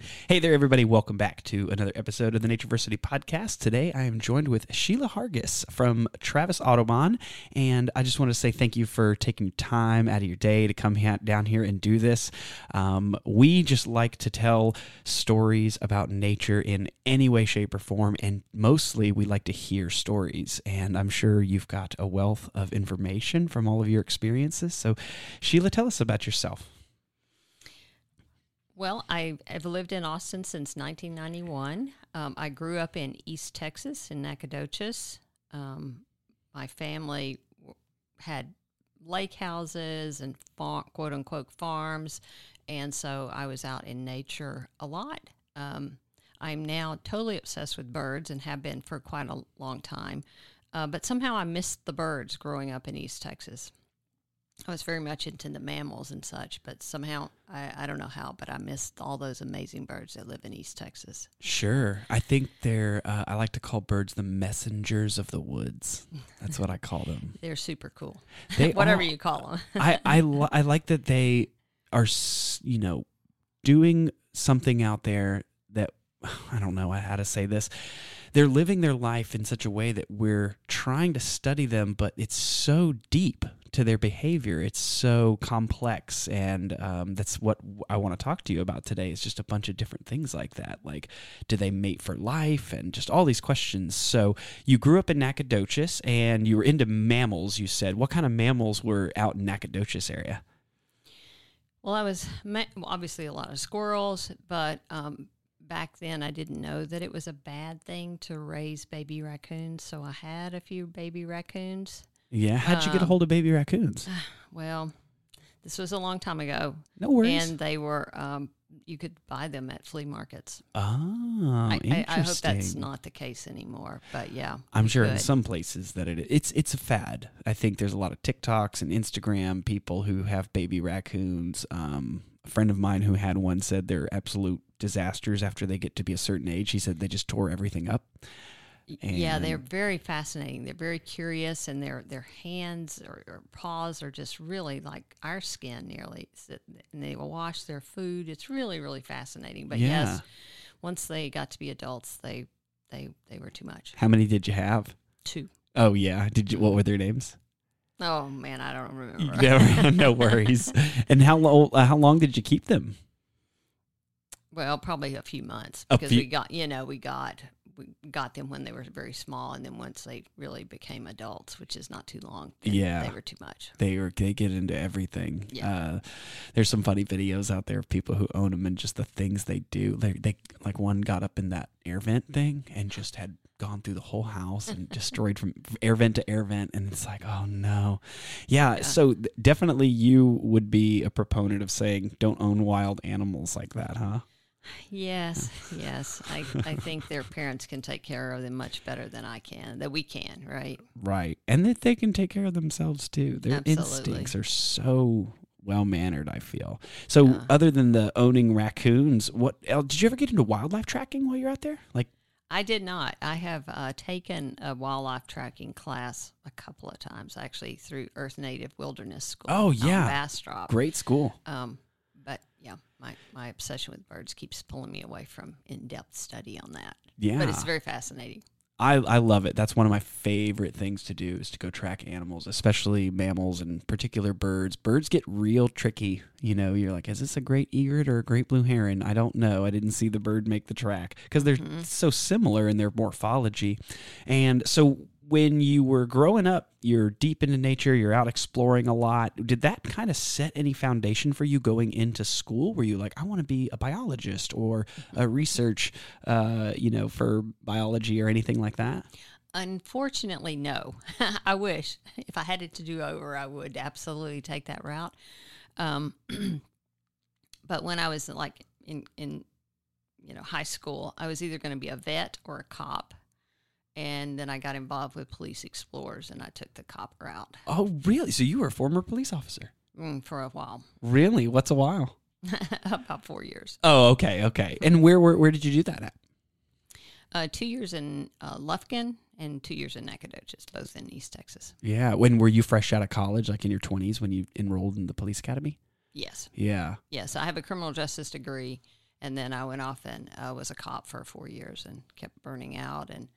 Hey there, everybody. Welcome back to another episode of the Natureversity Podcast. Today, I am joined with Shelia Hargis from Travis Audubon. And I just want to say thank you for taking time out of your day to come down here and do this. Um, we just like to tell stories about nature in any way, shape, or form. And mostly, we like to hear stories. And I'm sure you've got a wealth of information from all of your experiences. So, Shelia, tell us about yourself. Well, I, have lived in Austin since 1991. Um, I grew up in East Texas in Nacogdoches. Um, my family had lake houses and farm, quote unquote farms, and so I was out in nature a lot. Um, I'm now totally obsessed with birds and have been for quite a long time. Uh, but somehow I missed the birds growing up in East Texas. I was very much into the mammals and such, but somehow I, I don't know how, but I missed all those amazing birds that live in East Texas. Sure, I think they're. Uh, I like to call birds the messengers of the woods. That's what I call them. they're super cool. They Whatever are, you call them. I I, li- I like that they are, you know, doing something out there that I don't know how to say this. They're living their life in such a way that we're trying to study them, but it's so deep to their behavior. It's so complex, and um, that's what I want to talk to you about today. Is just a bunch of different things like that. Like, do they mate for life, and just all these questions. So, you grew up in Nacogdoches, and you were into mammals. You said, what kind of mammals were out in Nacogdoches area? Well, I was obviously a lot of squirrels, but um, back then I didn't know that it was a bad thing to raise baby raccoons. So I had a few baby raccoons. Yeah, how'd you get a Um, hold of baby raccoons? Well, this was a long time ago, No worries. and they were um, you could buy them at flea markets. oh, I, I, interesting. I hope that's not the case anymore, but yeah, I'm sure in some places that it it's it's a fad. I think there's a lot of TikToks and Instagram people who have baby raccoons. Um, a friend of mine who had one said they're absolute disasters after they get to be a certain age. He said they just tore everything up. Yeah, they're very fascinating. They're very curious, and their their hands or, or paws are just really like our skin, nearly. And they will wash their food. It's really really fascinating. But Yeah. yes, once they got to be adults, they they they were too much. How many did you have? Two. Oh yeah, did you? What were their names? Oh man, I don't remember. no, no worries. And how long? Uh, how long did you keep them? Well, probably a few months because few- we got you know we got we got them when they were very small, and then once they really became adults, which is not too long, Yeah. they were too much. they are they get into everything. Yeah. Uh, there's some funny videos out there of people who own them and just the things they do. They they like one got up in that air vent thing and just had gone through the whole house and destroyed from air vent to air vent and it's like oh no yeah, Yeah. so th- definitely you would be a proponent of saying don't own wild animals like that huh Yes, yes. I, I think their parents can take care of them much better than I can, that we can, right? right and that they can take care of themselves too their Absolutely. instincts are so well mannered i feel so Yeah. other than the owning raccoons what else did you ever get into wildlife tracking while you're out there like I did not. I have uh, taken a wildlife tracking class a couple of times, actually, through Earth Native Wilderness School. Oh, yeah. Bastrop. great school Um, but yeah, my, my obsession with birds keeps pulling me away from in depth study on that. yeah But it's very fascinating. I, I love it. That's one of my favorite things to do is to go track animals especially mammals and particular birds. Birds get real tricky you know? You're like is this a great egret or a great blue heron? I don't know. I didn't see the bird make the track because they're Mhm. so similar in their morphology. And so when you were growing up you're deep into nature you're out exploring a lot. Did that kind of set any foundation for you going into school? Were you like i want to be a biologist or a research uh, you know for biology or anything like that Unfortunately, no. I wish. If I had it to do over, I would absolutely take that route. Um, but when I was like in in you know high school, I was either going to be a vet or a cop, and then I got involved with police explorers, and I took the cop route oh really? So you were a former police officer? Mm, for a while, really? What's a while? About four years. oh okay okay. And where where, where did you do that at? Uh, two years in uh, Lufkin and two years in Nacogdoches, both in East Texas. yeah when were you fresh out of college like in your 20s when you enrolled in the police academy? Yes. yeah. Yes, I have a criminal justice degree, And then I went off and uh, was a cop for four years and kept burning out and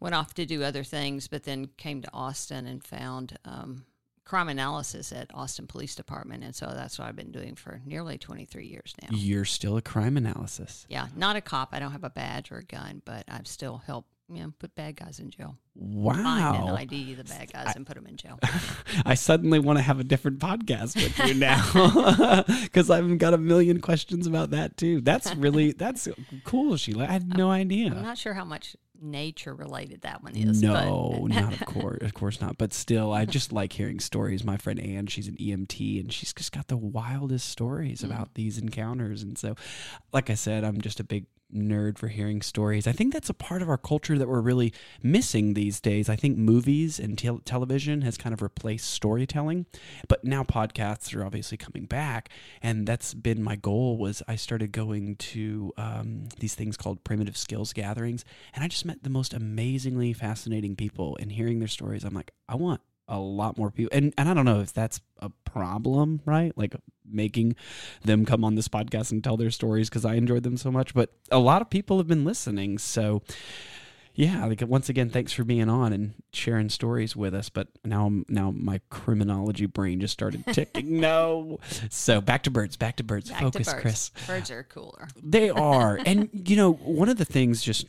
went off to do other things, but then came to Austin and found um, crime analysis at Austin Police Department. And so that's what I've been doing for nearly 23 years now. You're still a crime analysis. Yeah, not a cop. I don't have a badge or a gun, but I've still helped you know, put bad guys in jail. Find and ID the bad guys and put them in jail. I suddenly want to have a different podcast with you now because I've got a million questions about that too. That's really that's cool, Shelia. I had no idea. I'm not sure how much nature related that one is. No, not of course, of course not. But still, I just like hearing stories. My friend Anne, she's an EMT, and she's just got the wildest stories Mm. about these encounters. And so, like I said, I'm just a big nerd for hearing stories. I think that's a part of our culture that we're really missing these days. I think movies and tel- television has kind of replaced storytelling, but now podcasts are obviously coming back, and that's been my goal. Was I started going to um, these things called primitive skills gatherings, and I just met the most amazingly fascinating people. And hearing their stories, I'm like, I want a lot more people and, and i don't know if that's a problem right like making them come on this podcast and tell their stories because i enjoyed them so much but a lot of people have been listening so yeah like once again thanks for being on and sharing stories with us but now now my criminology brain just started ticking no so back to birds back to birds back focus to birds. chris Birds are cooler. they are. and you know, one of the things just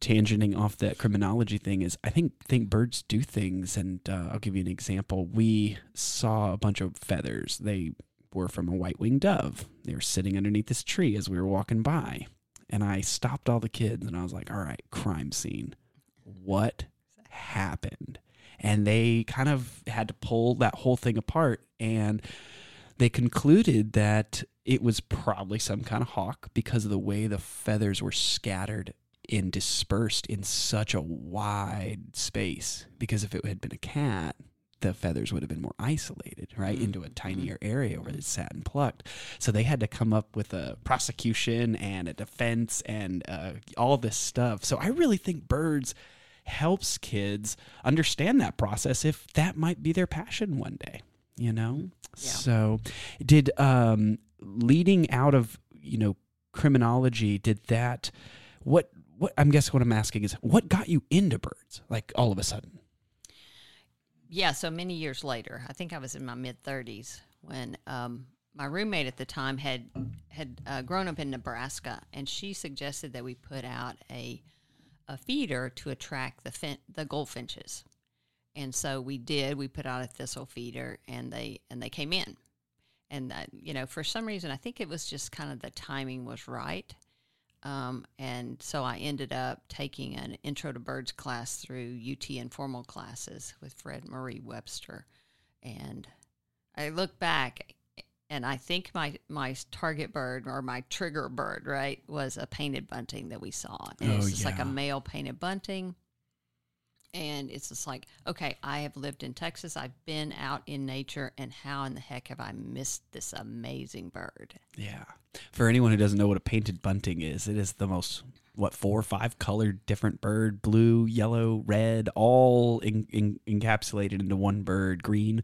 tangenting off that criminology thing is I think think birds do things and uh, I'll give you an example. We saw a bunch of feathers. They were from a white-winged dove. They were sitting underneath this tree as we were walking by. And I stopped all the kids and I was like, "All right, crime scene. What happened?" And they kind of had to pull that whole thing apart and they concluded that it was probably some kind of hawk because of the way the feathers were scattered and dispersed in such a wide space. Because if it had been a cat, the feathers would have been more isolated, right, into a tinier area where it sat and plucked. So they had to come up with a prosecution and a defense and uh, all this stuff. So I really think birds helps kids understand that process if that might be their passion one day you know Yeah. so did um leading out of you know criminology did that what what i'm guessing what i'm asking is what got you into birds like all of a sudden Yeah, so many years later, I think I was in my mid 30s when um, my roommate at the time had had uh, grown up in Nebraska, and she suggested that we put out a a feeder to attract the fin- the goldfinches, and so we did. We put out a thistle feeder, and they and they came in, and uh, you know for some reason I think it was just kind of the timing was right. Um, and so I ended up taking an intro to birds class through UT informal classes with Fred Murray Webster. And I look back and I think my, my target bird or my trigger bird, right, was a painted bunting that we saw. And Oh, it's just like a male painted bunting. And it's just like, okay, I have lived in Texas. I've been out in nature, and how in the heck have I missed this amazing bird? yeah for anyone who doesn't know what a painted bunting is it is the most what four or five colored different bird blue yellow red all in, in, encapsulated into one bird green.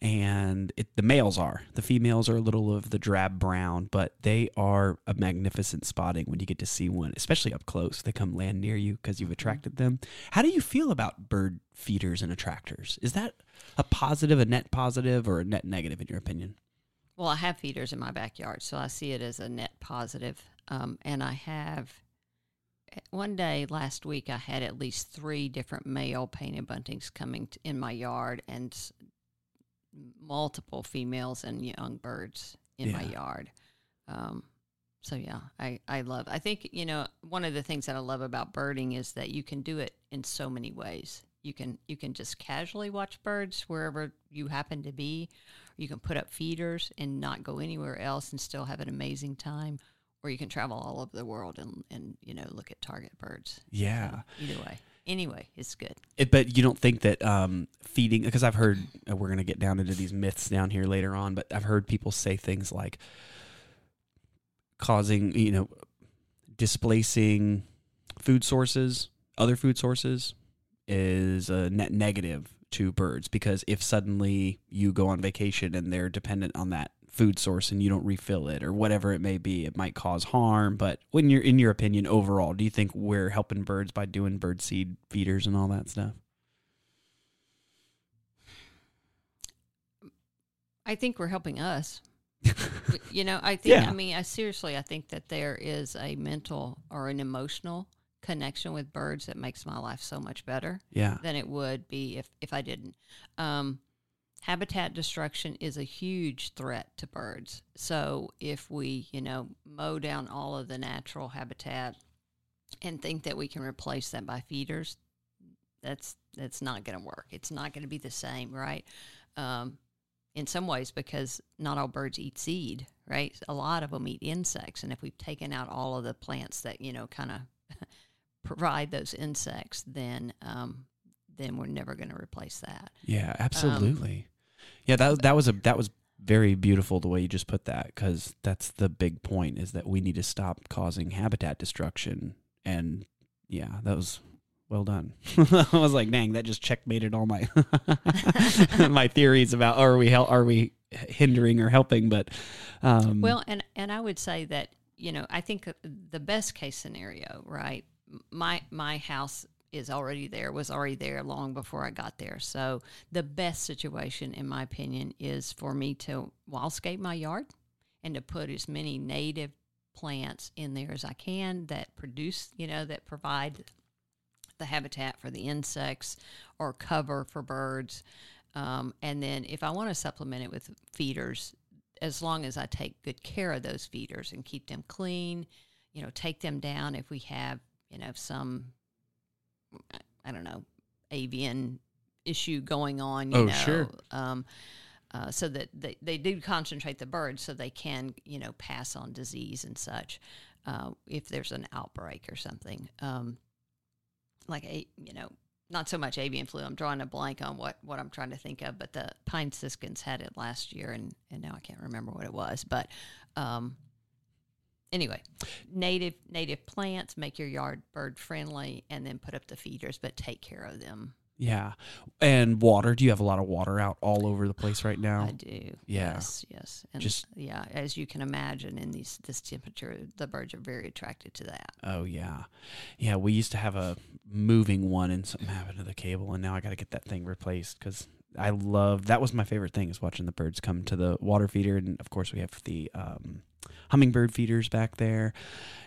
And it, the males are the females are a little of the drab brown but they are a magnificent spotting when you get to see one especially up close. They come land near you because you've attracted them. How do you feel about bird feeders and attractors? Is that a positive a net positive or a net negative in your opinion? Well, I have feeders in my backyard, so I see it as a net positive. Um, and I have one day last week, I had at least three different male painted buntings coming t- in my yard, and s- multiple females and young birds in my yard. Um, so yeah, I, I love. I think you know one of the things that I love about birding is that you can do it in so many ways. You can you can just casually watch birds wherever you happen to be. You can put up feeders and not go anywhere else and still have an amazing time. Or you can travel all over the world and, and you know look at target birds. yeah Either way, anyway, it's good. It, but you don't think that um, feeding because I've heard uh, we're going to get down into these myths down here later on, but I've heard people say things like causing you know displacing food sources, other food sources is a net negative to birds because if suddenly you go on vacation and they're dependent on that food source and you don't refill it or whatever it may be, it might cause harm. But when you're in your opinion overall, do you think we're helping birds by doing bird seed feeders and all that stuff? I think we're helping us. you know, I think, Yeah. I mean, I seriously, I think that there is a mental or an emotional connection with birds that makes my life so much better Yeah. than it would be if, if I didn't. Um, habitat destruction is a huge threat to birds. So if we, you know, mow down all of the natural habitat and think that we can replace that by feeders, that's that's not going to work. It's not going to be the same, right? Um, in some ways, because not all birds eat seed, right? A lot of them eat insects, and if we've taken out all of the plants that you know kind of provide those insects, then um, then we're never going to replace that. Yeah, absolutely. Yeah, that that was a that was very beautiful the way you just put that because that's the big point is that we need to stop causing habitat destruction and yeah, that was well done. I was like, dang, that just checkmated all my my theories about are we hel- are we hindering or helping? But um, Well, and and I would say that you know I think the best case scenario, right? My my house is already there, was already there long before I got there. So the best situation, in my opinion, is for me to wildscape my yard and to put as many native plants in there as I can that produce, you know, that provide the habitat for the insects or cover for birds. Um, and then if I want to supplement it with feeders, as long as I take good care of those feeders and keep them clean, you know, take them down if we have, you know, some, I don't know, avian issue going on, you Oh, know. sure. Um, uh, so that they, they do concentrate the birds so they can, you know, pass on disease and such uh, if there's an outbreak or something. Um, like, a, you know, not so much avian flu. I'm drawing a blank on what, what I'm trying to think of, but the pine siskins had it last year, and, and now I can't remember what it was. But um, anyway, native native plants make your yard bird friendly, and then put up the feeders, but take care of them. yeah, and water. Do you have a lot of water out all over the place right now? I do. Yeah. Yes. Yes. And Just- yeah, as you can imagine, in these this temperature, the birds are very attracted to that. Oh yeah, yeah. We used to have a moving one, and something happened to the cable, and now I got to get that thing replaced because I love that was my favorite thing is watching the birds come to the water feeder, and of course we have the um, hummingbird feeders back there.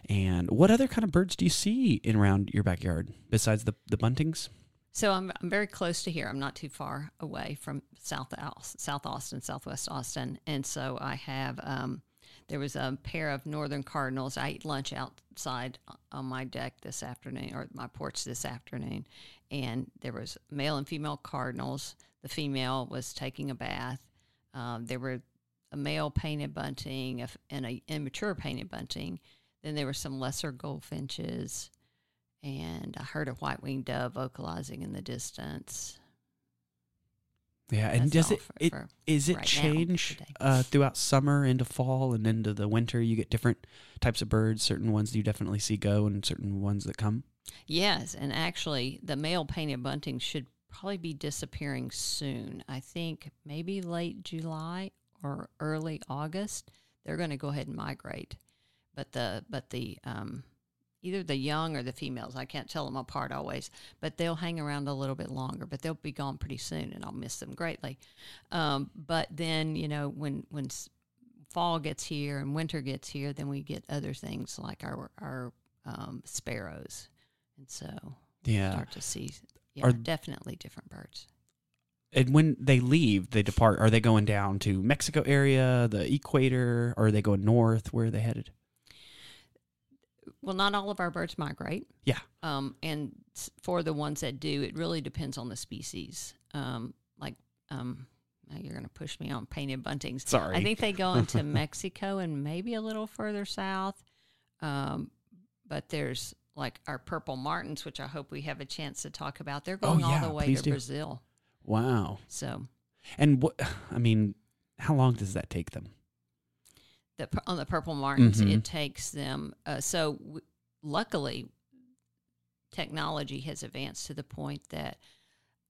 And what other kind of birds do you see in around your backyard besides the the buntings? So I'm I'm very close to here. I'm not too far away from South South Austin, Southwest Austin, and so I have. Um, there was a pair of northern cardinals. I ate lunch outside on my deck this afternoon, or my porch this afternoon, and there was male and female cardinals. The female was taking a bath. Um, there were a male painted bunting a and a immature painted bunting. Then there were some lesser goldfinches and I heard a white winged dove vocalizing in the distance. Yeah, and That's does it for- it for is it right change uh, throughout summer into fall and into the winter? You get different types of birds. Certain ones you definitely see go, and certain ones that come. Yes, and actually, the male painted bunting should probably be disappearing soon. I think maybe late July or early August. They're going to go ahead and migrate, but the but the um, either the young or the females, I can't tell them apart always, but they'll hang around a little bit longer. But they'll be gone pretty soon, and I'll miss them greatly. Um, but then you know when when fall gets here and winter gets here, then we get other things like our our um, sparrows, and so Yeah, start to see yeah, Are- definitely different birds. And when they leave, they depart. Are they going down to Mexico area, the equator, or are they going north? Where are they headed? Well, not all of our birds migrate. Yeah. Um, and for the ones that do, it really depends on the species. Um, like, um, you're going to push me on painted buntings. Sorry, I think they go into Mexico and maybe a little further south. Um, but there's like our purple martins, which I hope we have a chance to talk about. They're Oh, going all the way to do. Brazil. Wow. So And what? I mean, how long does that take them? the on the purple martins, Mhm. it takes them. Uh, so w- luckily, technology has advanced to the point that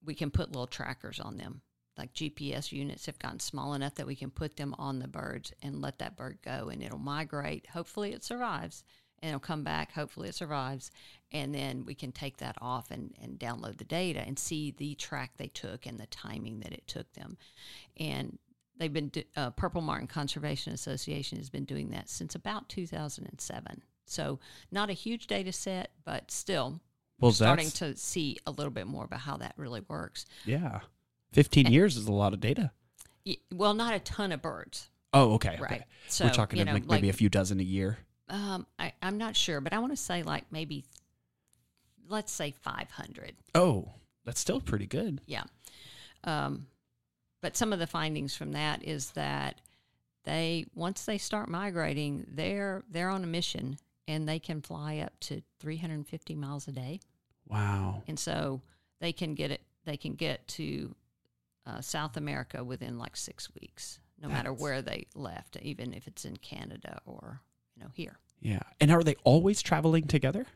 we can put little trackers on them. like GPS units have gotten small enough that we can put them on the birds and let that bird go and it'll migrate. Hopefully it survives and it'll come back. Hopefully it survives. And then we can take that off and, and download the data and see the track they took and the timing that it took them. And they've been, uh, Purple Martin Conservation Association has been doing that since about 2007. So not a huge data set, but still Well, starting to see a little bit more about how that really works. yeah. Fifteen years is a lot of data. Y- Well, not a ton of birds, Oh, okay. right? okay. So We're talking you know, like maybe a few dozen a year. um, I, I'm not sure, but I want to say like maybe, let's say 500. Oh, that's still pretty good. Yeah. Um, but some of the findings from that is that they once they start migrating, they're they're on a mission and they can fly up to 350 miles a day. Wow. and so they can get it they can get to uh, south america within like six weeks no matter where they left even if it's in canada or you know here Yeah. And are they always traveling together?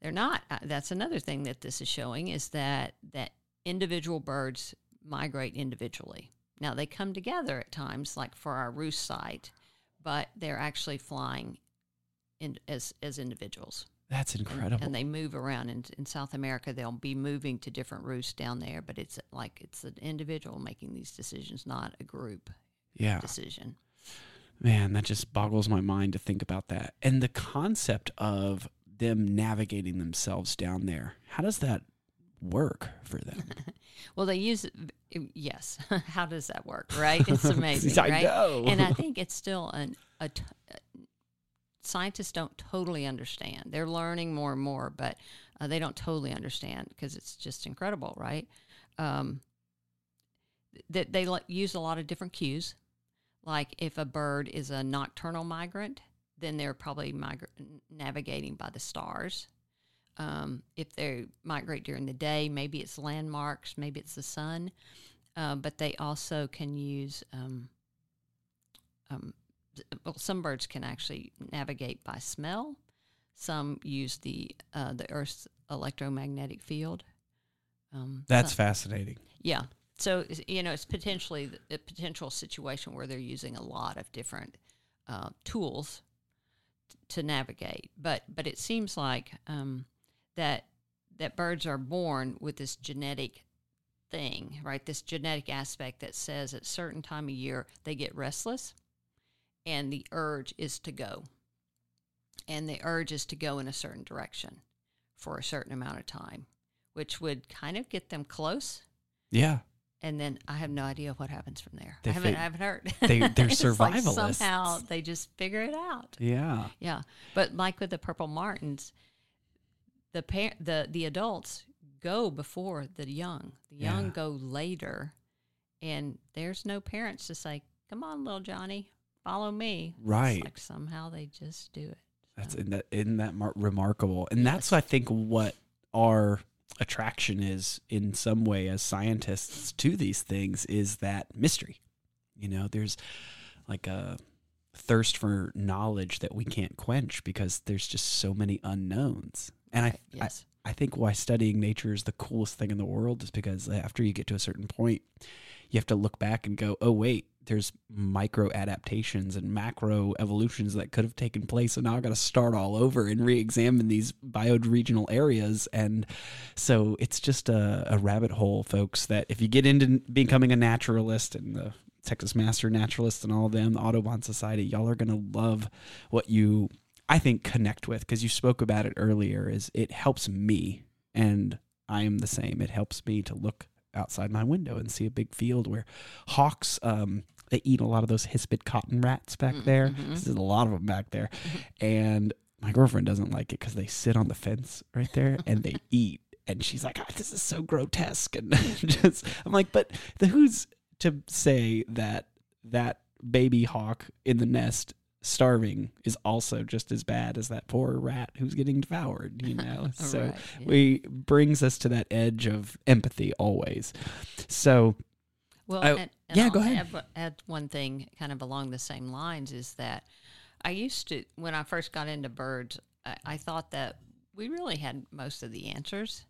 They're not uh, that's another thing that this is showing is that that individual birds migrate individually now they come together at times like for our roost site but they're actually flying in, as as individuals That's and- incredible. And they move around in, in South America. They'll be moving to different roosts down there, but it's like it's an individual making these decisions, not a group yeah. decision. Man, that just boggles my mind to think about that. And the concept of them navigating themselves down there. How does that work for them? Well, they use yes. How does that work? Right? It's amazing, I right? know. And I think it's still an a. T- scientists don't totally understand. They're learning more and more, but uh, they don't totally understand because it's just incredible, right? Um, that they l- use a lot of different cues. Like if a bird is a nocturnal migrant, then they're probably migra- navigating by the stars. Um, if they migrate during the day, maybe it's landmarks, maybe it's the sun. Uh, but they also can use um, um, well, some birds can actually navigate by smell. Some use the uh, the Earth's electromagnetic field. Um, That's some- fascinating. yeah. So you know, it's potentially a potential situation where they're using a lot of different uh, tools to navigate. But but it seems like um, that that birds are born with this genetic thing, right? This genetic aspect that says at certain time of year they get restless, and the urge is to go, and the urge is to go in a certain direction for a certain amount of time, which would kind of get them close Yeah. And then I have no idea what happens from there. They I haven't, I haven't heard. they- they're It's like survivalists. somehow they just figure it out. Yeah. Yeah, but like with the purple martins, the par- the the adults go before the young. The young Yeah. go later, and there's no parents to say, "Come on, little Johnny, follow me." Right. like somehow they just do it. That's in that in that mar- remarkable, and that's I think what our attraction is in some way as scientists to these things is that mystery. You know, there's like a thirst for knowledge that we can't quench because there's just so many unknowns. And I, yes. I think why studying nature is the coolest thing in the world is because after you get to a certain point, you have to look back and go, oh, wait, there's micro adaptations and macro evolutions that could have taken place. And now I got to start all over and re examine these bioregional areas. And so it's just a, a rabbit hole, folks, that if you get into becoming a naturalist and the Texas Master naturalist and all of them, the Audubon Society, y'all are going to love what you I think connect with because you spoke about it earlier is it helps me and I am the same. It helps me to look outside my window and see a big field where hawks um they eat a lot of those hispid cotton rats back Mm, there. mhm. There's a lot of them back there. And my girlfriend doesn't like it because they sit on the fence right there and they eat. And she's like, "Ah, "This is so grotesque." And just, I'm like, "But the who's to say that that baby hawk in the nest starving is also just as bad as that poor rat who's getting devoured, you know. so Right, yeah. we brings us to that edge of empathy always. So Well, I- and, and yeah, I'll go ahead. Add, add one thing, kind of along the same lines, is that I used to, when I first got into birds, I, I thought that we really had most of the answers,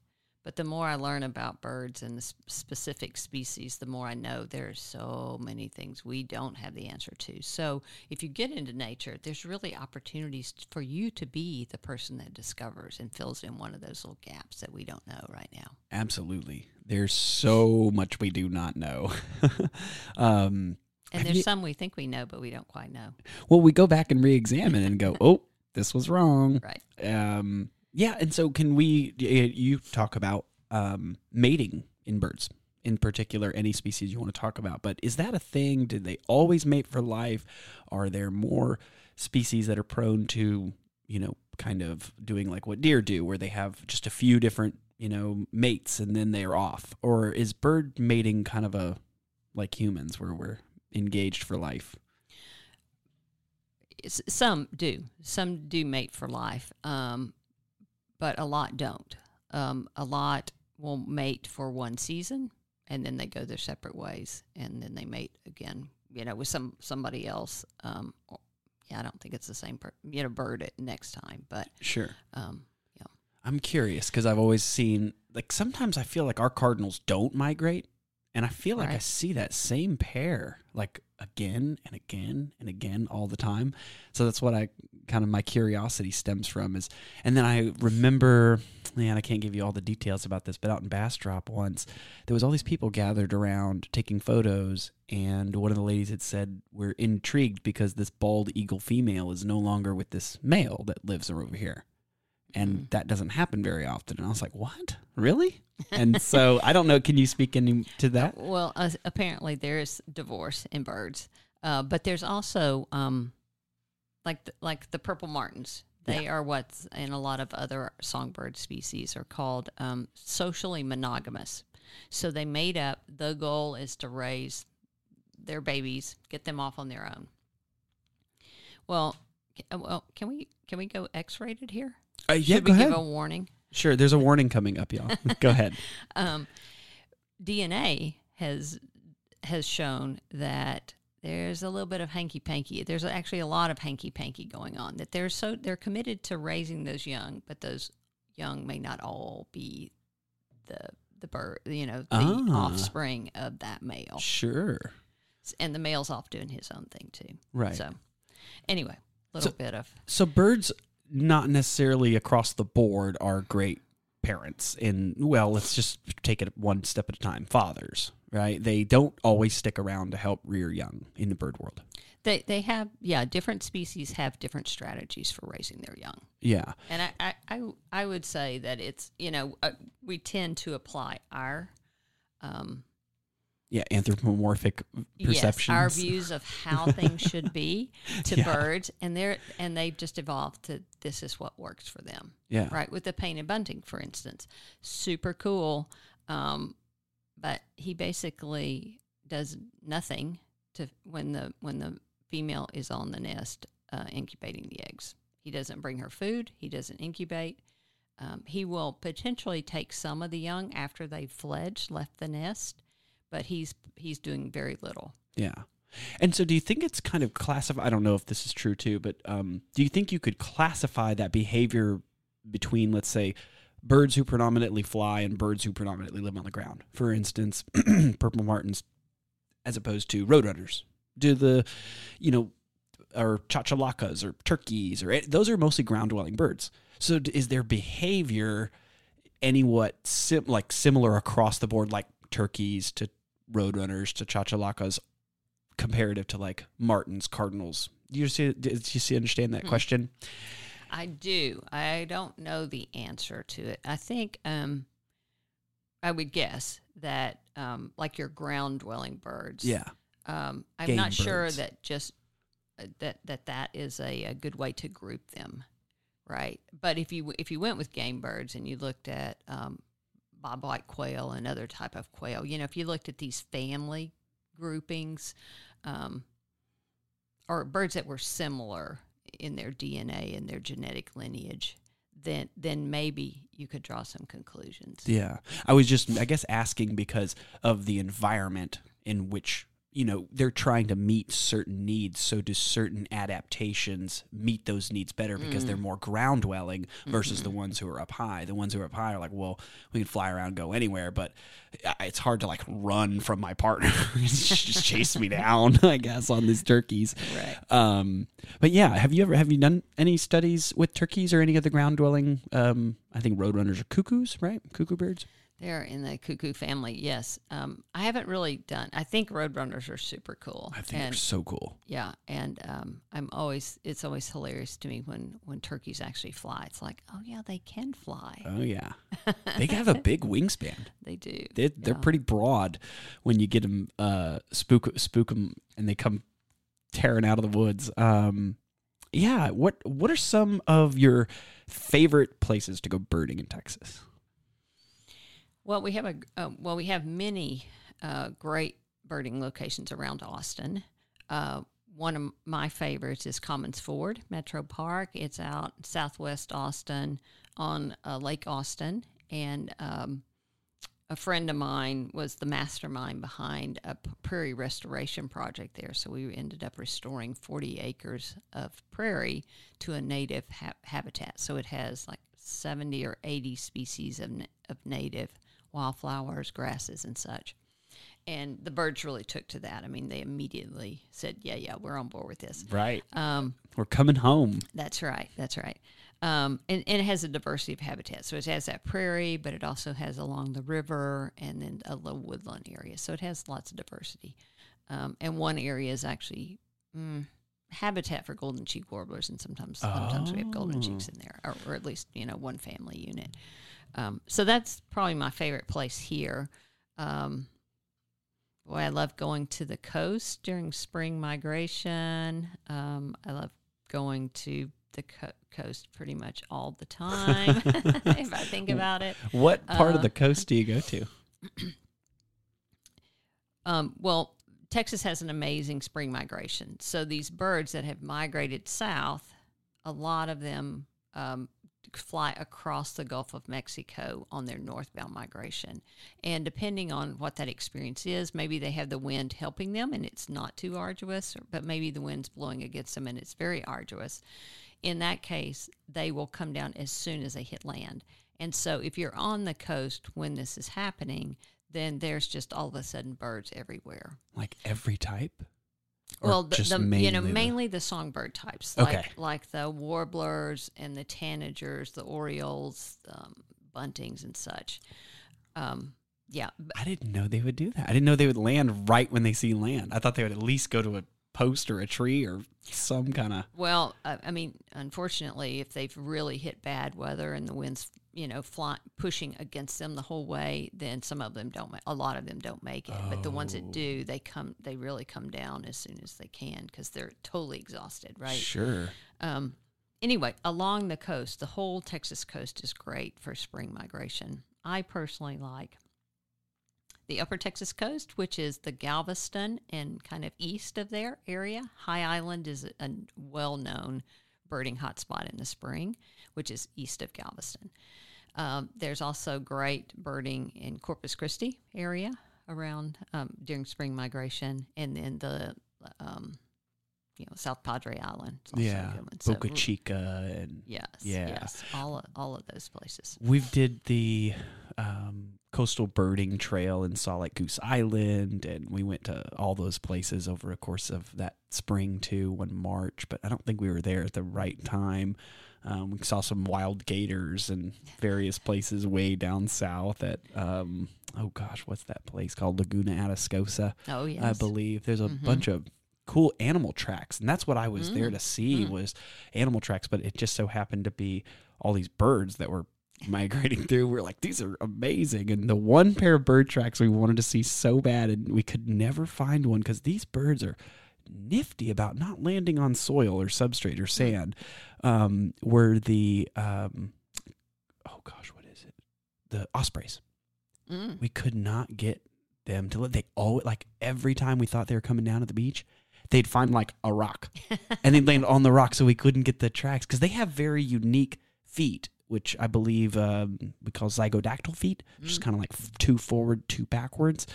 But the more I learn about birds and the s- specific species, the more I know there's so many things we don't have the answer to. So if you get into nature, there's really opportunities for you to be the person that discovers and fills in one of those little gaps that we don't know right now. Absolutely. There's so much we do not know. um, And there's you- some we think we know, but we don't quite know. well, we go back and re-examine and go, oh, this was wrong. Right. Um, yeah, and so can we? You talk about um, mating in birds, in particular, any species you want to talk about. But is that a thing? Did they always mate for life? Are there more species that are prone to, you know, kind of doing like what deer do, where they have just a few different, you know, mates and then they're off? Or is bird mating kind of a like humans, where we're engaged for life? Some do. Some do mate for life, um, but a lot don't. Um, a lot will mate for one season, and then they go their separate ways, and then they mate again. You know, with some somebody else. Um, yeah, I don't think it's the same. Per- you know, bird it next time, but Sure. um, I'm curious because I've always seen like sometimes I feel like our cardinals don't migrate, and I feel like I see that same pair like again and again and again all the time. So that's what I kind of my curiosity stems from is, and then I remember, man, I can't give you all the details about this, but out in Bastrop once there was all these people gathered around taking photos, and one of the ladies had said we're intrigued because this bald eagle female is no longer with this male that lives over here and Mm. that doesn't happen very often. And I was like, "What? Really?" And so I don't know. Can you speak any to that? Well, uh, apparently there is divorce in birds, uh, but there's also um, like the, like the purple martins. They are what in a lot of other songbird species are called um, socially monogamous. So they made up. The goal is to raise their babies, get them off on their own. Well, uh, well, can we can we go X-rated here? Uh, yeah, Should we ahead. give a warning? sure. There's a warning coming up, y'all. go ahead. um, DNA has has shown that there's a little bit of hanky panky. There's actually a lot of hanky panky going on. That they're so they're committed to raising those young, but those young may not all be the the bird, you know, the Ah. offspring of that male. Sure. And the male's off doing his own thing too. Right. So, anyway, a little So- bit of So birds, not necessarily across the board, are great parents. In well, let's just take it one step at a time. Fathers, right? They don't always stick around to help rear young in the bird world. they they have yeah different species have different strategies for raising their young. Yeah. And I, I, I, I would say that it's, you know, uh, we tend to apply our, um, Yeah. Anthropomorphic perceptions. yes, our views of how things should be to Yeah. birds, and they're and they've just evolved to this is what works for them, Yeah. right? With the painted bunting, for instance, super cool, um, but he basically does nothing to when the when the female is on the nest uh, incubating the eggs. He doesn't bring her food. He doesn't incubate. Um, he will potentially take some of the young after they've fledged, left the nest, but he's he's doing very little. Yeah. And so do you think it's kind of classified? I don't know if this is true too, but um, do you think you could classify that behavior between, let's say, birds who predominantly fly and birds who predominantly live on the ground? For instance, purple martins as opposed to roadrunners. Do the, you know, or chachalacas or turkeys or those are mostly ground dwelling birds. So is their behavior any what sim- like similar across the board, like turkeys to roadrunners to chachalacas, comparative to like martins, cardinals? Do you see? Did you see? Understand that Hmm. question? I do. I don't know the answer to it. I think um, I would guess that um, like your ground dwelling birds. Yeah. Um, I'm Game not sure that just uh, that that that is a, a good way to group them, right? But if you if you went with game birds and you looked at um, bobwhite quail and other type of quail, you know, if you looked at these family groupings, um, or birds that were similar in their DNA and their genetic lineage, then then maybe you could draw some conclusions. Yeah. I was just, I guess, asking because of the environment in which you know they're trying to meet certain needs so do certain adaptations meet those needs better because they're more ground dwelling versus the ones who are up high. The ones who are up high are like well we can fly around go anywhere but it's hard to like run from my partner. Just chase me down i guess on these turkeys. Right. um but yeah have you ever have you done any studies with turkeys or any other ground dwelling um i think roadrunners are cuckoos right? Cuckoo birds They're in the cuckoo family. Yes. Um, I haven't really done. I think roadrunners are super cool. i think and, they're so cool Yeah, and um, I'm always. It's always hilarious to me when when turkeys actually fly. It's like, oh yeah, they can fly. oh yeah they have a big wingspan they do. They're, they're Yeah. pretty broad when you get them uh, spook spook them and they come tearing out of the woods. Um, yeah, what what are some of your favorite places to go birding in Texas? Well, we have a uh, well, we have many uh, great birding locations around Austin. Uh, one of my favorites is Commons Ford Metro Park. It's out southwest Austin on uh, Lake Austin, and um, a friend of mine was the mastermind behind a prairie restoration project there. So we ended up restoring 40 acres of prairie to a native ha- habitat. So it has like 70 or 80 species of, na- of native wildflowers, grasses, and such. And the birds really took to that. I mean, they immediately said, "Yeah, yeah, we're on board with this." Right, Um, we're coming home. that's right. That's right. Um, and, and it has a diversity of habitat. So it has that prairie, but it also has along the river and then a low woodland area. So it has lots of diversity. Um, and one area is actually mm, habitat for golden cheek warblers, and sometimes sometimes we have golden cheeks in there, or, or at least you know one family unit. Um, so that's probably my favorite place here. Um, boy, I love going to the coast during spring migration. Um, I love going to the co- coast pretty much all the time if I think about it. What part of Uh, the coast do you go to? Um, well, Texas has an amazing spring migration. So these birds that have migrated south, a lot of them um, fly across the Gulf of Mexico on their northbound migration. And depending on what that experience is, maybe they have the wind helping them and it's not too arduous, but maybe the wind's blowing against them and it's very arduous. In that case, they will come down as soon as they hit land. And so if you're on the coast when this is happening, then there's just all of a sudden birds everywhere. Like every type? Well, the, the you know mainly the- songbird types, like Okay. like the warblers and the tanagers, the orioles, um, buntings, and such. Um, yeah, I didn't know they would do that. I didn't know they would land right when they see land. I thought they would at least go to a post or a tree or some kind of. Well, uh, I mean, unfortunately, if they've really hit bad weather and the winds, you know, fly, pushing against them the whole way, then some of them don't. A lot of them don't make it, but the ones that do, they come. They really come down as soon as they can because they're totally exhausted, right? Sure. Um, anyway, along the coast, the whole Texas coast is great for spring migration. I personally like the upper Texas coast, which is the Galveston and kind of east of their area. High Island is a well known birding hotspot in the spring, which is east of Galveston. Um, there's also great birding in Corpus Christi area around um, during spring migration, and then the um, you know South Padre Island. also Yeah. So, Boca Chica and Yes, Yeah. yes, all of, all of those places. We've did the um, coastal birding trail in Salt Lake Goose Island, and we went to all those places over a course of that spring too, one March. But I don't think we were there at the right time. Um, we saw some wild gators and various places way down south at um, oh gosh, what's that place called Laguna Atascosa? Oh yes, I believe there's a Mhm. bunch of cool animal tracks, and that's what I was there Mm, to see mm. was animal tracks. But it just so happened to be all these birds that were migrating through. We are like, these are amazing, and the one pair of bird tracks we wanted to see so bad, and we could never find one because these birds are nifty about not landing on soil or substrate or sand. Um, were the um, oh gosh, what is it? The ospreys Mm. we could not get them to let they all like every time we thought they were coming down to the beach they'd find like a rock and they'd land on the rock so we couldn't get the tracks because they have very unique feet which i believe um, we call zygodactyl feet which is Mm. kind of like two forward two backwards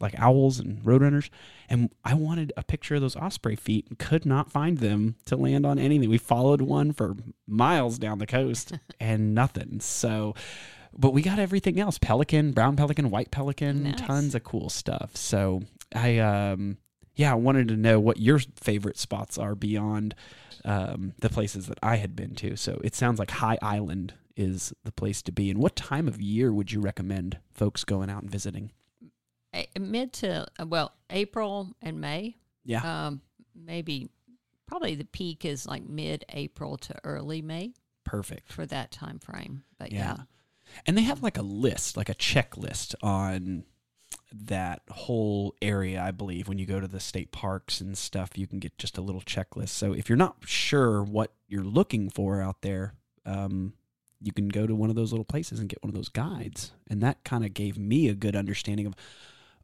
like owls and roadrunners. And I wanted a picture of those osprey feet and could not find them to land on anything. We followed one for miles down the coast and nothing. So, but we got everything else pelican, brown pelican, white pelican, Nice. tons of cool stuff. So, I, um, yeah, I wanted to know what your favorite spots are beyond um, the places that I had been to. So it sounds like High Island is the place to be. And what time of year would you recommend folks going out and visiting? Mid to uh, well April and May. Yeah, Um, maybe probably the peak is like mid April to early May perfect. for that time frame. But Yeah. yeah, And they have like a list, like a checklist on that whole area, I believe. When you go to the state parks and stuff, you can get just a little checklist. So if you're not sure what you're looking for out there, um, you can go to one of those little places and get one of those guides. And that kind of gave me a good understanding of,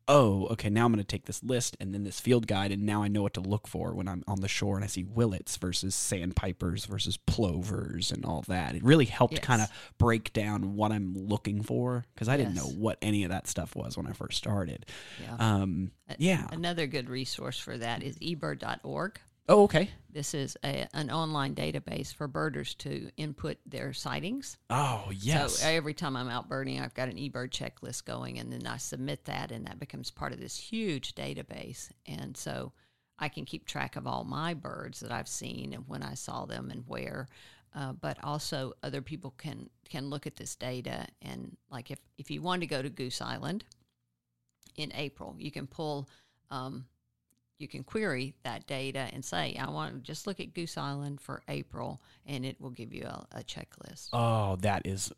oh, okay, now I'm going to take this list and then this field guide, and now I know what to look for when I'm on the shore and I see willets versus sandpipers versus plovers and all that. It really helped Yes. kind of break down what I'm looking for because I didn't know what any of that stuff was when I first started. yeah. Um, yeah. Another good resource for that is ebird.org. Oh, okay. This is a, an online database for birders to input their sightings. Oh, yes. So every time I'm out birding, I've got an eBird checklist going, and then I submit that, and that becomes part of this huge database. And so I can keep track of all my birds that I've seen and when I saw them and where. Uh, but also, other people can can look at this data and like if if you want to go to Goose Island in April, you can pull. Um, you can query that data and say, I want to just look at Goose Island for April, and it will give you a, a checklist. oh, that is.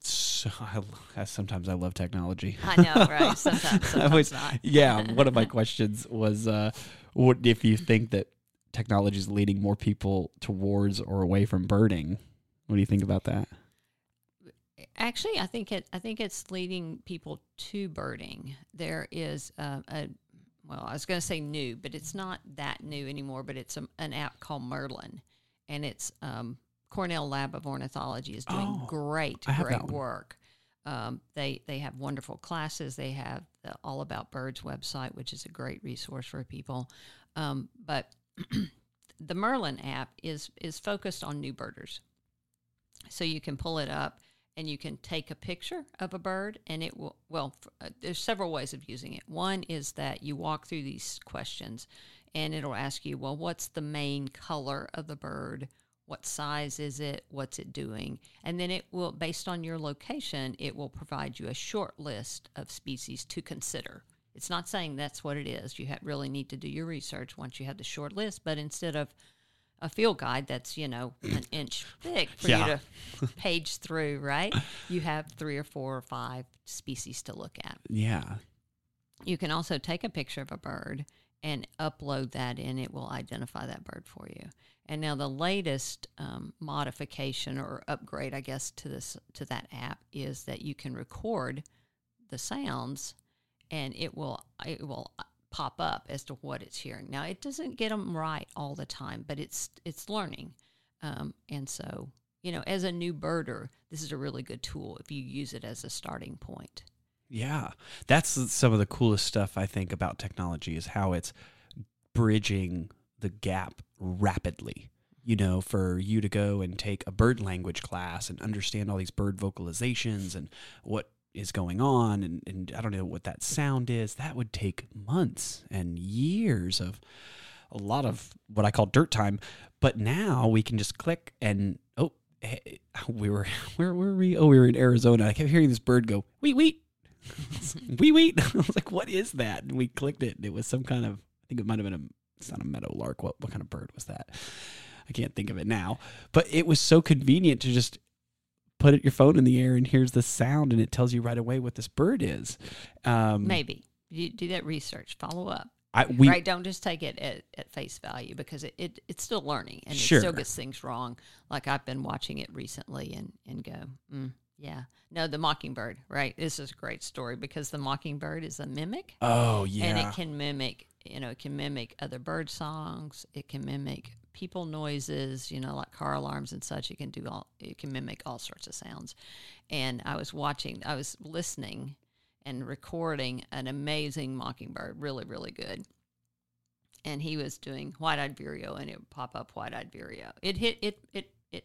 So, I, I- sometimes I love technology. I know, right? Sometimes, sometimes was- not. yeah, one of my questions was, uh, what if you think that technology is leading more people towards or away from birding? What do you think about that? Actually, I think it. I think it's leading people to birding. There is uh, a, well, I was going to say new, but it's not that new anymore. But it's a, an app called Merlin, and it's um, Cornell Lab of Ornithology is doing Oh, great, great work. Um, they they have wonderful classes. They have the All About Birds website, which is a great resource for people. Um, but the Merlin app is is focused on new birders. So you can pull it up and you can take a picture of a bird and it will well uh, there's several ways of using it. One is that you walk through these questions and it'll ask you, well, what's the main color of the bird? What size is it? What's it doing? And then it will based on your location, it will provide you a short list of species to consider. It's not saying that's what it is. You ha- really need to do your research once you have the short list, but instead of a field guide that's you know an inch thick for Yeah. you to page through right you have three or four or five species to look at Yeah. you can also take a picture of a bird and upload that and it will identify that bird for you and now the latest um, modification or upgrade i guess to this to that app is that you can record the sounds and it will it will pop up as to what it's hearing now it doesn't get them right all the time but it's it's learning um, and so you know as a new birder this is a really good tool if you use it as a starting point Yeah. That's some of the coolest stuff I think about technology is how it's bridging the gap rapidly. You know, for you to go and take a bird language class and understand all these bird vocalizations and what is going on and, and I don't know what that sound is, that would take months and years of a lot of what I call dirt time. But now we can just click and oh we were where were we? Oh, we were in Arizona. I kept hearing this bird go, wheat wheat. wee wheat. I was like, what is that? And we clicked it, and it was some kind of, I think it might have been a, it's not a meadow lark. What, what kind of bird was that? I can't think of it now. But it was so convenient to just put your phone in the air, and here's the sound, and it tells you right away what this bird is. Um, maybe. You do that research. Follow up. I, we, right don't just take it at, at face value because it, it it's still learning and Sure. it still gets things wrong. Like i've been watching it recently and and go mm, yeah. No the mockingbird right? This is a great story because the mockingbird is a mimic. Oh, yeah. and it can mimic you know it can mimic other bird songs. It can mimic people noises you know like car alarms and such it can do all it can mimic all sorts of sounds and i was watching i was listening and recording an amazing mockingbird, really, really good. And he was doing white-eyed vireo, and it would pop up white-eyed vireo. It hit it it it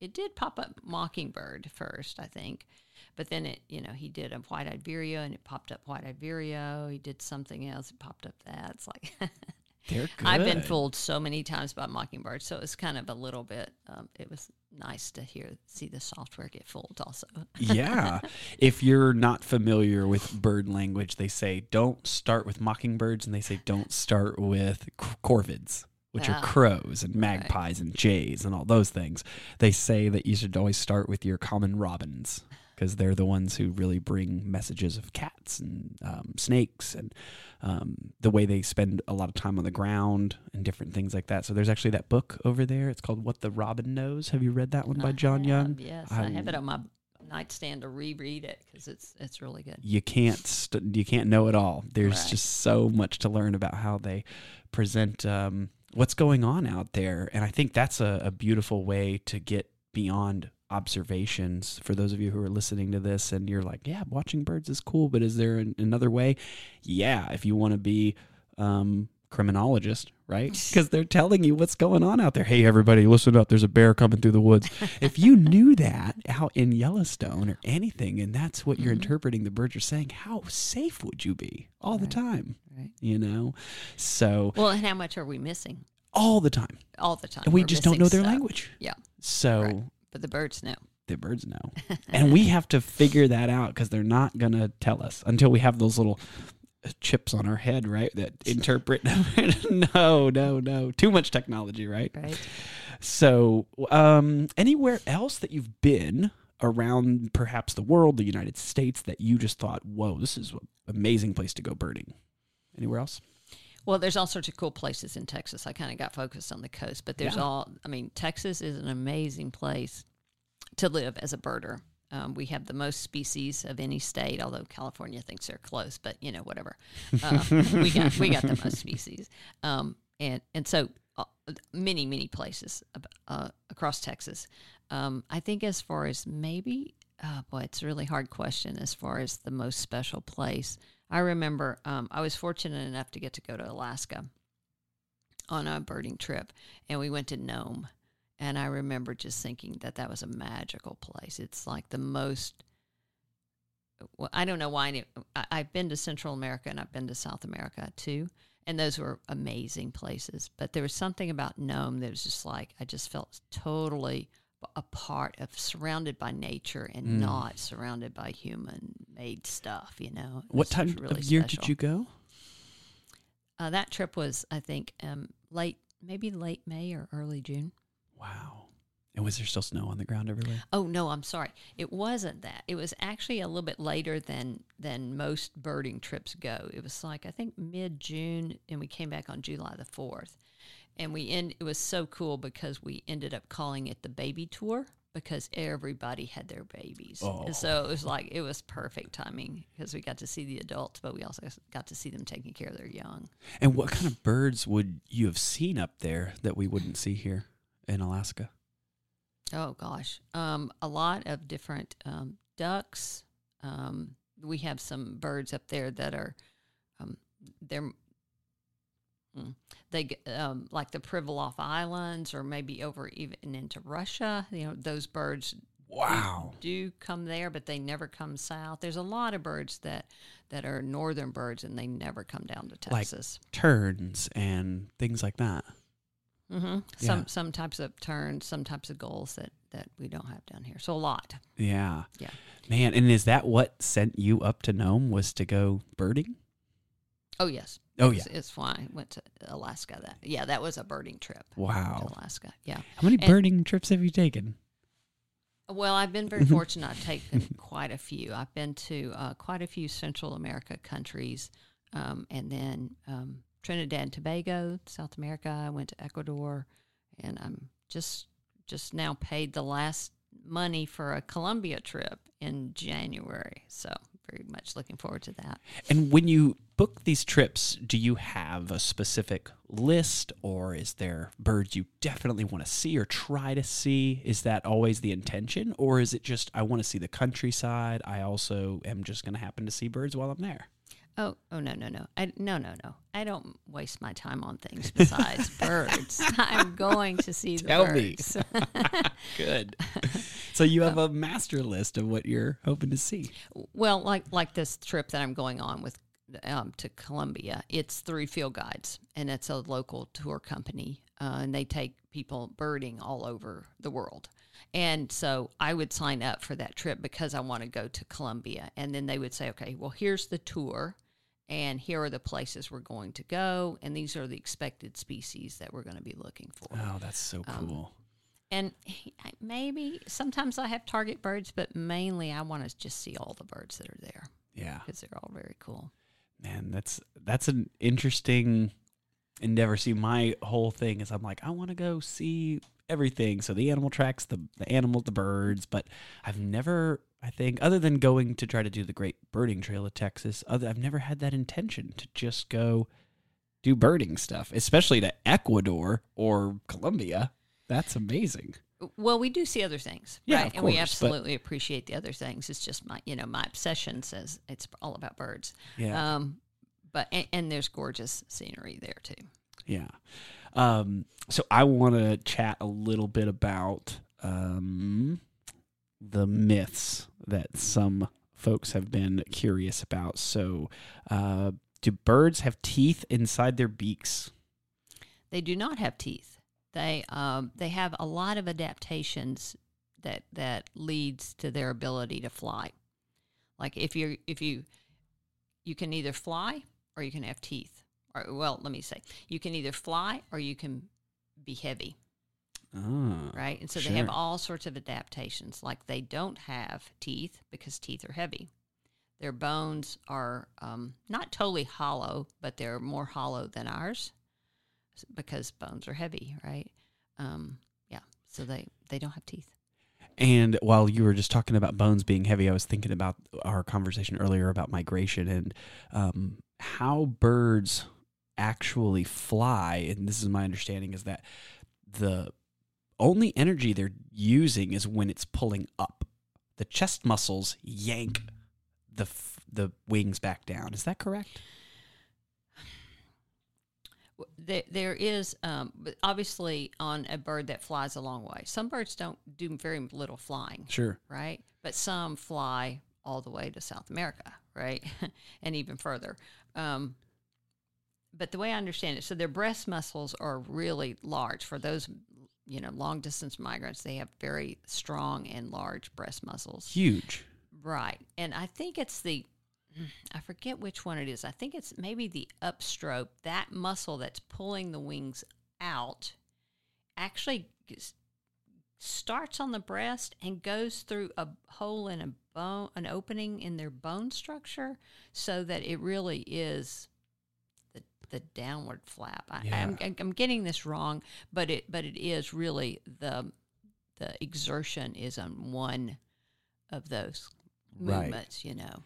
it did pop up mockingbird first, I think, but then it you know he did a white-eyed vireo, and it popped up white-eyed vireo. He did something else, it popped up that. It's like They're good. I've been fooled so many times by mockingbird, so it's kind of a little bit. Um, it was nice to hear see the software get fooled also. yeah. If you're not familiar with bird language, they say don't start with mockingbirds and they say don't start with corvids, which Ah, are crows and magpies and jays and all those things. They say that you should always start with your common robins because they're the ones who really bring messages of cats and um, snakes and um, the way they spend a lot of time on the ground and different things like that. So there's actually that book over there. It's called What the Robin Knows. Have you read that one by I Jon have, Young? Yes, I I, have it on my nightstand to reread it because it's it's really good. you can't st- you can't know it all. There's Right. just so much to learn about how they present um, what's going on out there, and I think that's a, a beautiful way to get beyond observations. For those of you who are listening to this, and you're like, "Yeah, watching birds is cool," but is there an, another way? Yeah, if you want to be um, criminologist, right? Because they're telling you what's going on out there. Hey, everybody, listen up. There's a bear coming through the woods. if you knew that out in Yellowstone or anything, and that's what you're Mhm. interpreting the birds are saying, how safe would you be all the time? Right. You know, so Well, and how much are we missing all the time, all the time? and we We're just don't know their stuff. language. Yeah. So Right. But the birds know. the birds know, and we have to figure that out because they're not gonna tell us until we have those little uh, chips on our head, right? That interpret. no, no, no. Too much technology, right? Right. So, um, anywhere else that you've been around, perhaps the world, the United States, that you just thought, "Whoa, this is an amazing place to go birding." Anywhere else? Well, there's all sorts of cool places in Texas. I kind of got focused on the coast, but there's Yeah. all. I mean, Texas is an amazing place to live as a birder. Um, we have the most species of any state, although California thinks they're close, but you know whatever. Uh, we got we got the most species, um, and and so uh, many many places uh, across Texas. Um, I think as far as maybe, oh boy, it's a really hard question. As far as the most special place, I remember um, I was fortunate enough to get to go to Alaska on a birding trip, and we went to Nome. And I remember just thinking that that was a magical place. It's like the most. Well, I don't know why. any- I, I've been to Central America and I've been to South America too, and those were amazing places. But there was something about Nome that was just like I just felt totally a part of, surrounded by nature and Mm. not surrounded by human-made stuff. You know. What time really of year special. did you go? Uh, that trip was, I think, um, late, maybe late May or early June. Wow. And was there still snow on the ground everywhere? Oh no, I'm sorry. It wasn't that. It was actually a little bit later than than most birding trips go. It was like I think mid June, and we came back on July the fourth, and we end. It was so cool because we ended up calling it the baby tour because everybody had their babies, Oh. and so it was like it was perfect timing because we got to see the adults, but we also got to see them taking care of their young. And what kind of birds would you have seen up there that we wouldn't see here in Alaska? Oh gosh, um, a lot of different um, ducks. Um, we have some birds up there that are um, they're they um, like the Pribilof Islands, or maybe over even into Russia. You know, those birds Wow. do come there, but they never come south. There's a lot of birds that that are northern birds, and they never come down to Like- Texas. Terns and things like that. hmm Yeah. Some some types of terns, some types of gulls that that we don't have down here. So a lot. Yeah. Yeah. Man, and is that what sent you up to Nome was to go birding? Oh yes. Oh, It's, it's why I went to Alaska. That yeah, that was a birding trip. Wow. To Alaska. Yeah. How many And- birding trips have you taken? Well, I've been very fortunate. I've taken quite a few. I've been to uh, quite a few Central America countries, um, and then um, Trinidad and Tobago, South America. I went to Ecuador, and I'm just just now paid the last money for a Colombia trip in January. So very much looking forward to that. And when you book these trips, do you have a specific list or is there birds you definitely want to see or try to see? Is that always the intention or is it just I want to see the countryside? I also am just going to happen to see birds while I'm there. Oh, oh no, no, no. I no, no, no. I don't waste my time on things besides birds. I'm going to see the Tell me. Good. so you have a master list of what you're hoping to see. well, like like this trip that I'm going on with um, to Colombia, it's through Field Guides, and it's a local tour company, uh, and they take people birding all over the world. And so I would sign up for that trip because I want to go to Colombia, and then they would say, okay, well here's the tour. And here are the places we're going to go, and these are the expected species that we're going to be looking for. Oh, that's so um, cool. And maybe sometimes I have target birds, but mainly I want to just see all the birds that are there yeah. because they're all very cool. Man, that's that's an interesting endeavor. See, my whole thing is I'm like, I want to go see everything. So the animal tracks, the the animals, the birds, but I've never I think other than going to try to do the Great Birding Trail of Texas, other I've never had that intention to just go do birding stuff, especially to Ecuador or Colombia. That's amazing. Well, we do see other things, Yeah, right? and we course, but- absolutely appreciate the other things. It's just my, you know, my obsession says it's all about birds. Yeah. Um, but and, and there's gorgeous scenery there too. Yeah. Um, so I want to chat a little bit about um, the myths that some folks have been curious about. So, uh, do birds have teeth inside their beaks? They do not have teeth. They um, they have a lot of adaptations that that leads to their ability to fly. Like if you if you you can either fly or you can have teeth. Or well, let me say, you can either fly or you can be heavy, right? And so they have all sorts of adaptations. Like they don't have teeth because teeth are heavy. Their bones are um, not totally hollow, but they're more hollow than ours because bones are heavy, right? Um, yeah, so they they don't have teeth. And while you were just talking about bones being heavy, I was thinking about our conversation earlier about migration and um, how birds actually fly. And this is my understanding is that the only energy they're using is when it's pulling up. The chest muscles yank the f- the wings back down. Is that correct? There, there is um, obviously on a bird that flies a long way. Some birds don't do very little flying, Sure. right? But some fly all the way to South America, right? and even further. Um, but the way I understand it, so their breast muscles are really large for those, you know, long distance migrants. They have very strong and large breast muscles, Huge. right? And I think it's the, I forget which one it is. I think it's maybe the upstroke. That muscle that's pulling the wings out actually starts on the breast and goes through a hole in a bone, an opening in their bone structure, so that it really is the downward flap. I, I'm, I'm getting this wrong, but it but it is really the the exertion is on one of those Right. movements. You know,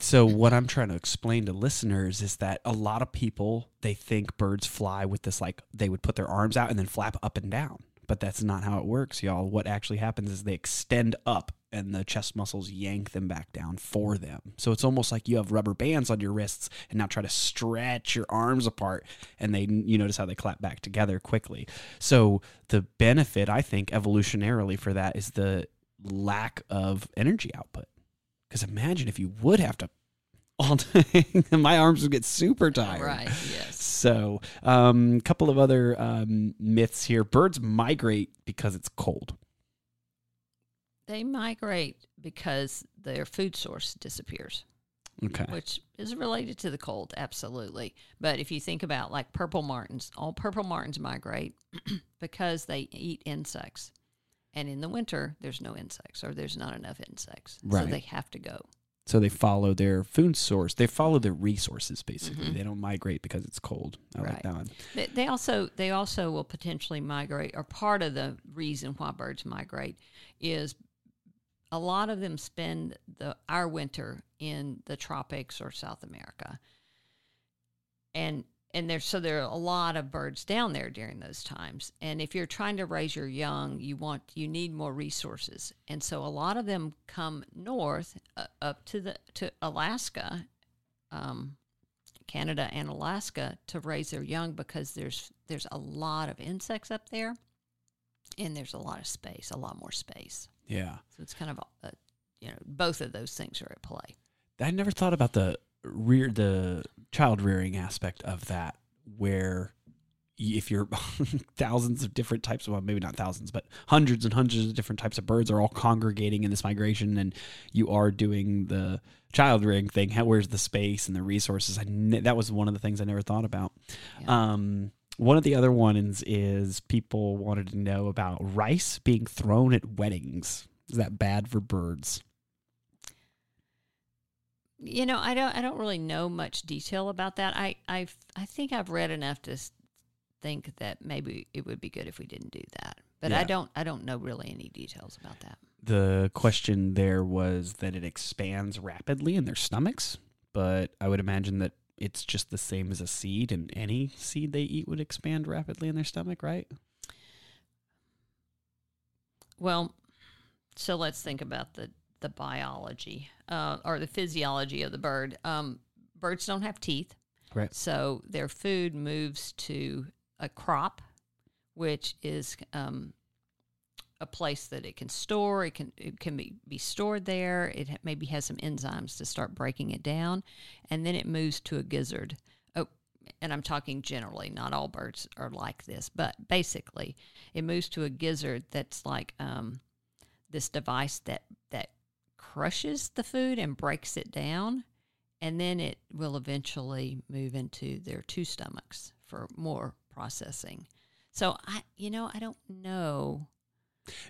So what I'm trying to explain to listeners is that a lot of people they think birds fly with this like they would put their arms out and then flap up and down. But that's not how it works, y'all. What actually happens is they extend up and the chest muscles yank them back down for them. So it's almost like you have rubber bands on your wrists and now try to stretch your arms apart and they you notice how they clap back together quickly. So the benefit I think evolutionarily for that is the lack of energy output. Because imagine if you would have to all day, my arms would get super tired. right? Yes. So, a um, couple of other um, myths here. Birds migrate because it's cold. They migrate because their food source disappears. Okay. which is related to the cold, absolutely. But if you think about like purple martins, all purple martins migrate because they eat insects. And in the winter, there's no insects or there's not enough insects. So they have to go. So they follow their food source. They follow their resources, basically. Mhm. They don't migrate because it's cold. I like Right. that one. They, they also they also will potentially migrate, or part of the reason why birds migrate is a lot of them spend the our winter in the tropics or South America, and and there's so there are a lot of birds down there during those times. And if you're trying to raise your young, you want you need more resources, and so a lot of them come north uh, up to the to Alaska. Um, Canada and Alaska to raise their young because there's there's a lot of insects up there, and there's a lot of space, a lot more space. Yeah. So it's kind of a, you know both of those things are at play. I never thought about the rear the child rearing aspect of that where if you're thousands of different types of well, maybe not thousands but hundreds and hundreds of different types of birds are all congregating in this migration and you are doing the child rearing thing how where's the space and the resources I ne- that was one of the things I never thought about Yeah. um one of the other ones is people wanted to know about rice being thrown at weddings is that bad for birds You know, I don't I don't really know much detail about that. I I I think I've read enough to think that maybe it would be good if we didn't do that. But Yeah. I don't I don't know really any details about that. the question there was that it expands rapidly in their stomachs, but I would imagine that it's just the same as a seed, and any seed they eat would expand rapidly in their stomach, right? Well, so let's think about the the biology uh, or the physiology of the bird. Um, birds don't have teeth, Right. So their food moves to a crop, which is um, a place that it can store. It can it can be, be stored there. It maybe has some enzymes to start breaking it down, and then it moves to a gizzard. Oh, and I'm talking generally. Not all birds are like this, but basically, it moves to a gizzard that's like um, this device that that crushes the food and breaks it down and then it will eventually move into their two stomachs for more processing. So I, you know, I don't know.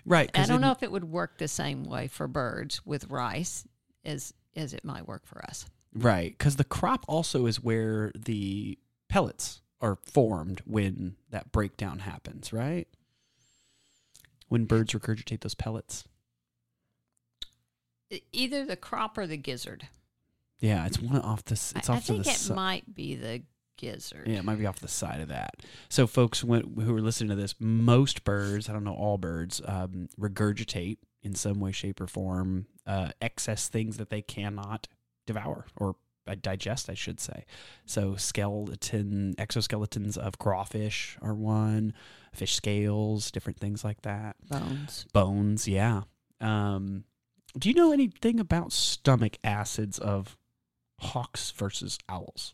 Right. I don't know if it would work the same way for birds with rice as as it might work for us. Right, because the crop also is where the pellets are formed when that breakdown happens, right? When birds regurgitate those pellets. Either the crop or the gizzard. Yeah, it's one off the. It's I, I off to think the it might be the gizzard. Yeah, it might be off the side of that. So, folks who are listening to this, most birds, I don't know all birds, um, regurgitate in some way, shape, or form uh, excess things that they cannot devour or uh, digest, I should say. So, skeleton, exoskeletons of crawfish are one, fish scales, different things like that. Bones. Bones, yeah. Um, do you know anything about stomach acids of hawks versus owls?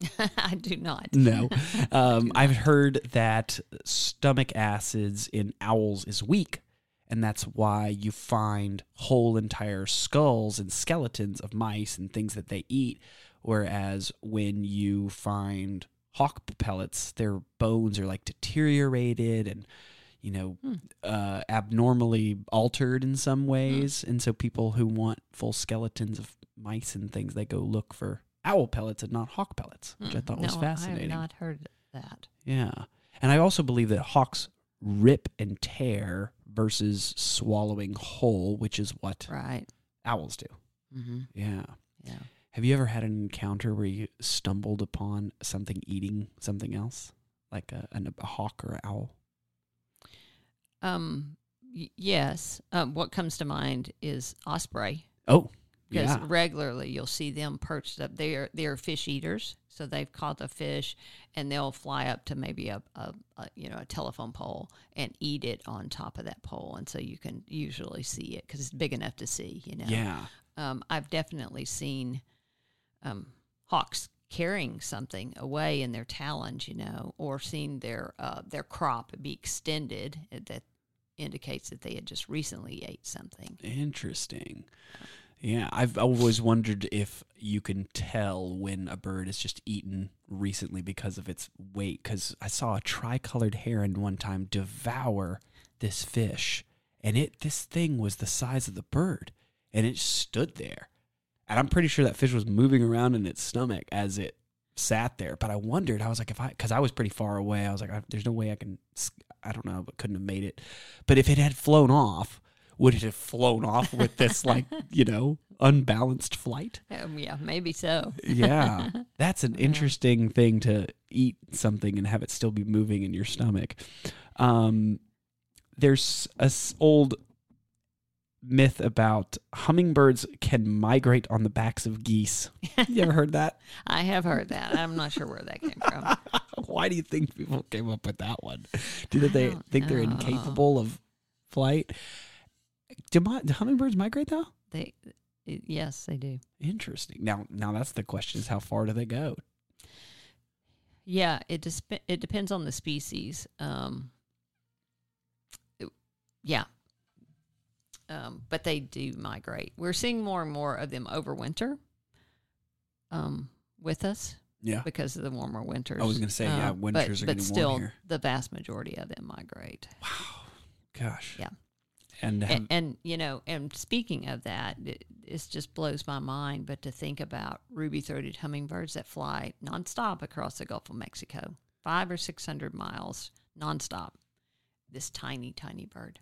I do not. No. Um, I've heard that stomach acids in owls is weak, and that's why you find whole entire skulls and skeletons of mice and things that they eat. Whereas when you find hawk pellets, their bones are like deteriorated and you know Hmm. uh, abnormally altered in some ways, and so people who want full skeletons of mice and things, they go look for owl pellets and not hawk pellets, which I Hmm. thought was No, fascinating. I have not heard that. Yeah. And I also believe that hawks rip and tear versus swallowing whole, which is what Right. owls do. Mm-hmm. Yeah. Yeah. Have you ever had an encounter where you stumbled upon something eating something else, like a, an, a hawk or an owl? Um. Y- yes. Um. What comes to mind is osprey. Oh, because yeah. regularly you'll see them perched up. They're they're fish eaters, so they've caught the fish and they'll fly up to maybe a, a, a you know a telephone pole and eat it on top of that pole, and so you can usually see it because it's big enough to see. You know. Yeah. Um, I've definitely seen um, hawks carrying something away in their talons, you know, or seen their uh, their crop be extended. uh, That indicates that they had just recently ate something. Interesting. Yeah, I've always wondered if you can tell when a bird is just eaten recently because of its weight. Because I saw a tricolored heron one time devour this fish, and it this thing was the size of the bird, and it stood there, and I'm pretty sure that fish was moving around in its stomach as it sat there. But I wondered, I was like, if I, because I was pretty far away, I was like, I, there's no way I can, I don't know, but couldn't have made it. But if it had flown off, would it have flown off with this like you know unbalanced flight? Um, yeah, maybe so. Yeah, that's an interesting thing to eat something and have it still be moving in your stomach. Um, there's a s- old myth about hummingbirds can migrate on the backs of geese. You ever heard that? I have heard that. I'm not sure where that came from. Why do you think people came up with that one? Do they think they're incapable of flight? Do, mi- do hummingbirds migrate though? They, yes, they do. Interesting. Now, now that's the question: is how far do they go? Yeah, it disp- it depends on the species. Um, it- yeah, um, but they do migrate. We're seeing more and more of them over winter. Um, with us Yeah. because of the warmer winters. I was gonna say, yeah, Um, winters but, are but still, warm here. the vast majority of them migrate. Wow. Gosh. Yeah. And, and, um, and you know, and speaking of that, it, it just blows my mind. But to think about ruby-throated hummingbirds that fly nonstop across the Gulf of Mexico, five or six hundred miles nonstop. This tiny, tiny bird.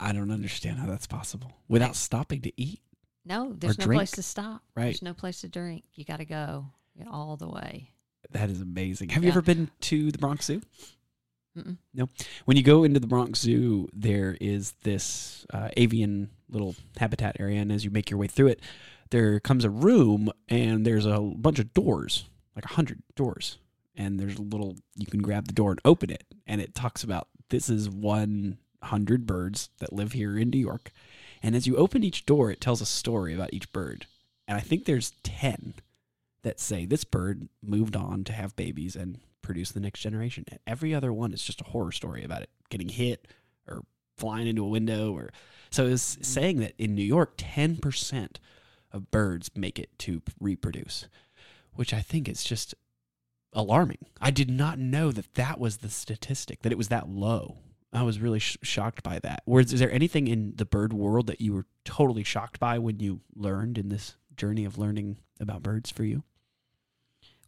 I don't understand how that's possible without stopping to eat. No, there's no drink. place to stop. Right. There's no place to drink. You got to go all the way. That is amazing. Have you ever been to the Bronx Zoo? Mm-mm. When you go into the Bronx Zoo, there is this uh, avian little habitat area, and as you make your way through it, there comes a room, and there's a bunch of doors, like a hundred doors, and there's a little. You can grab the door and open it, and it talks about this is one hundred birds that live here in New York, and as you open each door, it tells a story about each bird, and I think there's ten that say this bird moved on to have babies and produce the next generation. And every other one is just a horror story about it getting hit or flying into a window or so it's mm-hmm. saying that in New York 10% of birds make it to reproduce, which I think is just alarming. I did not know that that was the statistic that it was that low. I was really sh- shocked by that. Was is there anything in the bird world that you were totally shocked by when you learned in this journey of learning about birds for you?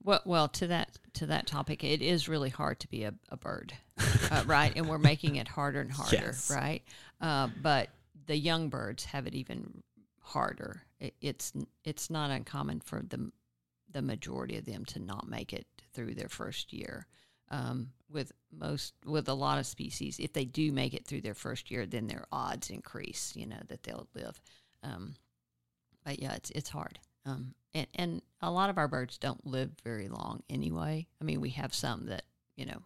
Well, well, to that to that topic, it is really hard to be a, a bird, uh, right? And we're making it harder and harder, Yes. right? Uh, but the young birds have it even harder. It, it's it's not uncommon for the the majority of them to not make it through their first year. Um, with most with a lot of species, if they do make it through their first year, then their odds increase. You know that they'll live. Um, but yeah, it's it's hard. Um, and and a lot of our birds don't live very long anyway. I mean, we have some that you know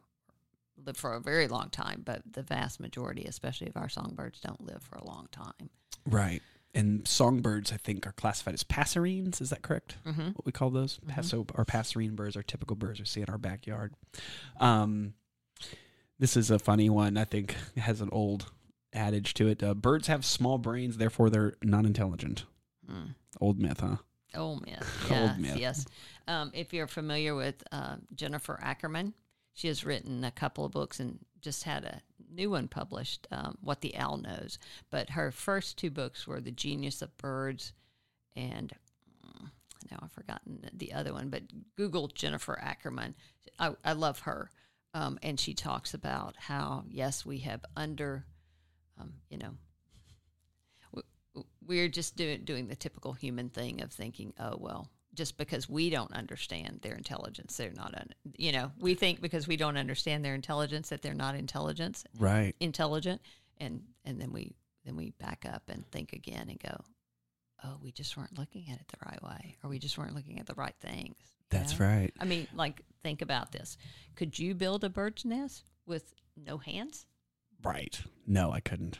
live for a very long time, but the vast majority, especially of our songbirds, don't live for a long time. Right. And songbirds, I think, are classified as passerines. Is that correct? Mm-hmm. What we call those? Mhm. So our passerine birds are typical birds we see in our backyard. Um, this is a funny one. I think it has an old adage to it. Uh, birds have small brains, therefore they're not intelligent. Mm. Old myth, huh? Old myth. Old Yes, myth. yes. Um, if you're familiar with uh, Jennifer Ackerman, she has written a couple of books and just had a new one published, um, What the Owl Knows. But her first two books were The Genius of Birds and mm, now I've forgotten the- the other one, but Google Jennifer Ackerman. I, I love her. Um, and she talks about how, yes, we have under, um, you know, we're just doing doing the typical human thing of thinking, oh well, just because we don't understand their intelligence, they're not. Un- you know, we think because we don't understand their intelligence that they're not intelligence Right. intelligent, and and then we then we back up and think again and go, oh, we just weren't looking at it the right way, or we just weren't looking at the right things. That's know? right. I mean, like think about this: could you build a bird's nest with no hands? Right. No, I couldn't.